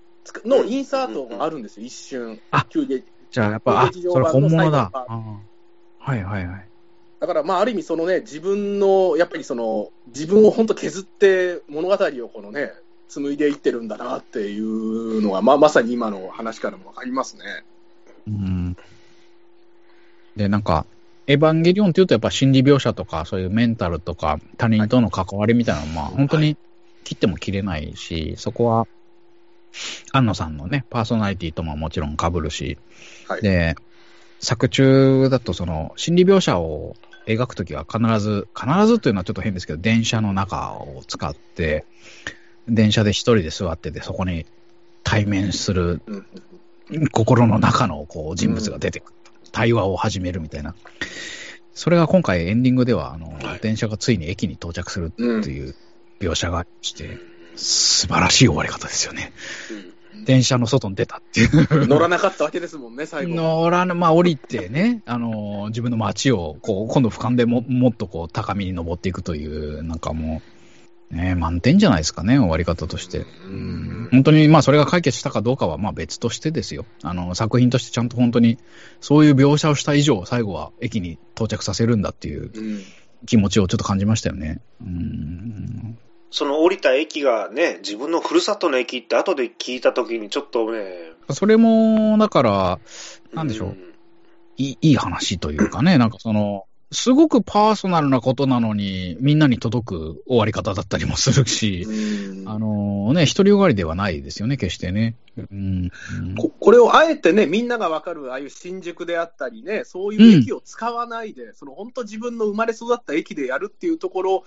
のインサートがあるんですよ、一瞬。あ旧劇じゃあ、やっぱ、あ、それ本物だ。はいはいはい。だから、まあ、ある意味、そのね、自分の、やっぱりその、自分を本当削って物語をこのね、紡いでいってるんだなっていうのが、まあ、まさに今の話からもわかりますね。うん。で、なんか、エヴァンゲリオンっていうと、やっぱ心理描写とか、そういうメンタルとか、他人との関わりみたいなのは、まあ、本当に切っても切れないし、そこは、安野さんのね、パーソナリティとももちろん被るし、はい。で、作中だと、その、心理描写を描くときは必ず、必ずというのはちょっと変ですけど、電車の中を使って、電車で一人で座ってて、そこに対面するうん。心の中のこう人物が出てくる、対話を始めるみたいな。それが今回エンディングでは、あの、はい電車がついに駅に到着するってうんいう描写がして、素晴らしい終わり方ですよね。うん電車の外に出たっていう。乗らなかったわけですもんね、最後。乗らな、まあ降りてね、あの、自分の街を、こう、今度俯瞰でも、もっとこう、高みに登っていくという、なんかもう、ね、満点じゃないですかね、終わり方として。うん本当に、まあ、それが解決したかどうかは、まあ、別としてですよ。あの、作品としてちゃんと本当に、そういう描写をした以上、最後は駅に到着させるんだっていううん気持ちをちょっと感じましたよね。うん。その降りた駅がね、自分のふるさとの駅って後で聞いたときにちょっとね、それも、だから、なんでしょう。いいいい話というかね、なんかその、すごくパーソナルなことなのに、みんなに届く終わり方だったりもするし、うん。あのね、独りよがりではないですよね、決してね。うん。ここれをあえてね、みんながわかる、ああいう新宿であったりね、そういう駅を使わないで、その本当自分の生まれ育った駅でやるっていうところ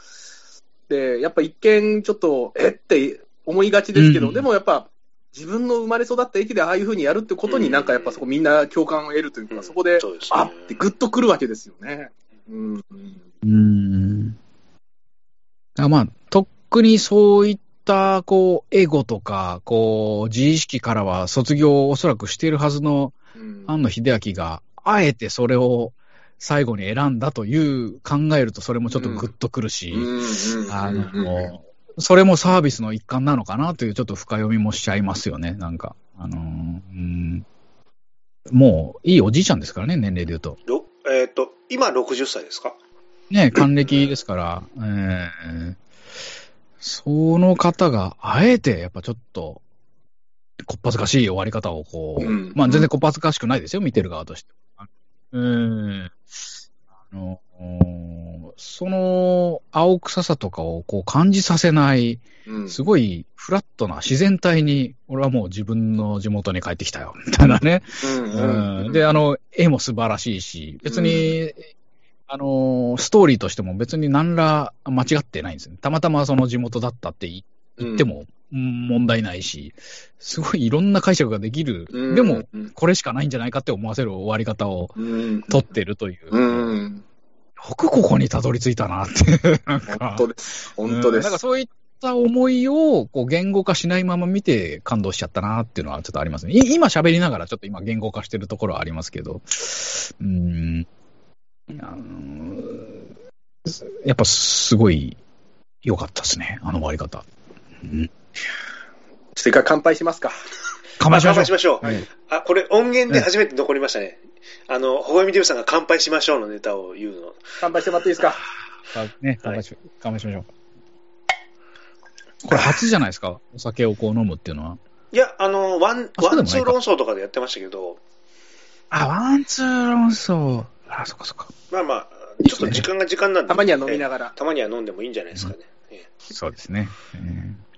で、やっぱ一見ちょっと、え？って思いがちですけど、うん。でもやっぱ、自分の生まれ育った駅でああいうふうにやるってことになんかやっぱそこみんな共感を得るというか、うん。そこで、あってグッとくるわけですよね。うん。うん。あまあ、とっくにそういった、こう、エゴとか、こう、自意識からは卒業をおそらくしているはずのうん庵野秀明が、あえてそれを最後に選んだという考えると、それもちょっとグッとくるし、うんあの、それもサービスの一環なのかなというちょっと深読みもしちゃいますよね、なんか。あのーうん、もういいおじいちゃんですからね、年齢で言うと。ろえっ、と、今60歳ですか？ね、還暦ですから、えーその方があえてやっぱちょっと、こっぱずかしい終わり方をこう、うんまあ全然こっぱずかしくないですよ、見てる側として。うん。あの、その青臭さとかをこう感じさせない、うんすごいフラットな自然体に、俺はもう自分の地元に帰ってきたよ、みたいなね。うんうんで、あの、絵も素晴らしいし、別に、あの、ストーリーとしても別に何ら間違ってないんですよね。たまたまその地元だったって言言ってもうん問題ないし、すごいいろんな解釈ができる。うんでも、うんこれしかないんじゃないかって思わせる終わり方をうん取ってるという。うん。よくここにたどり着いたなって。なんか本当です。本当ですうんなんか。そういった思いをこう言語化しないまま見て感動しちゃったなっていうのはちょっとありますね。い今喋りながらちょっと今言語化してるところはありますけど、うーん、あのやっぱすごい良かったですね、あの終わり方。うん、それから乾杯しますか。乾杯しましょう乾杯しましょう。はいあ、これ音源で初めて残りましたね。あの、ほほえみデブさんが乾杯しましょうのネタを言うの。乾杯してもらっていいですか？あね、乾杯し,、乾杯しましょう。これ初じゃないですか、お酒をこう飲むっていうのは。いや、あの、ワン、ワンツー論争とかでやってましたけど、あ、ワンツー論争。あ、そっかそっか。まあまあ、ちょっと時間が時間なんで。たまには飲みながら。たまには飲んでもいいんじゃないですかね。ええそうですね。えー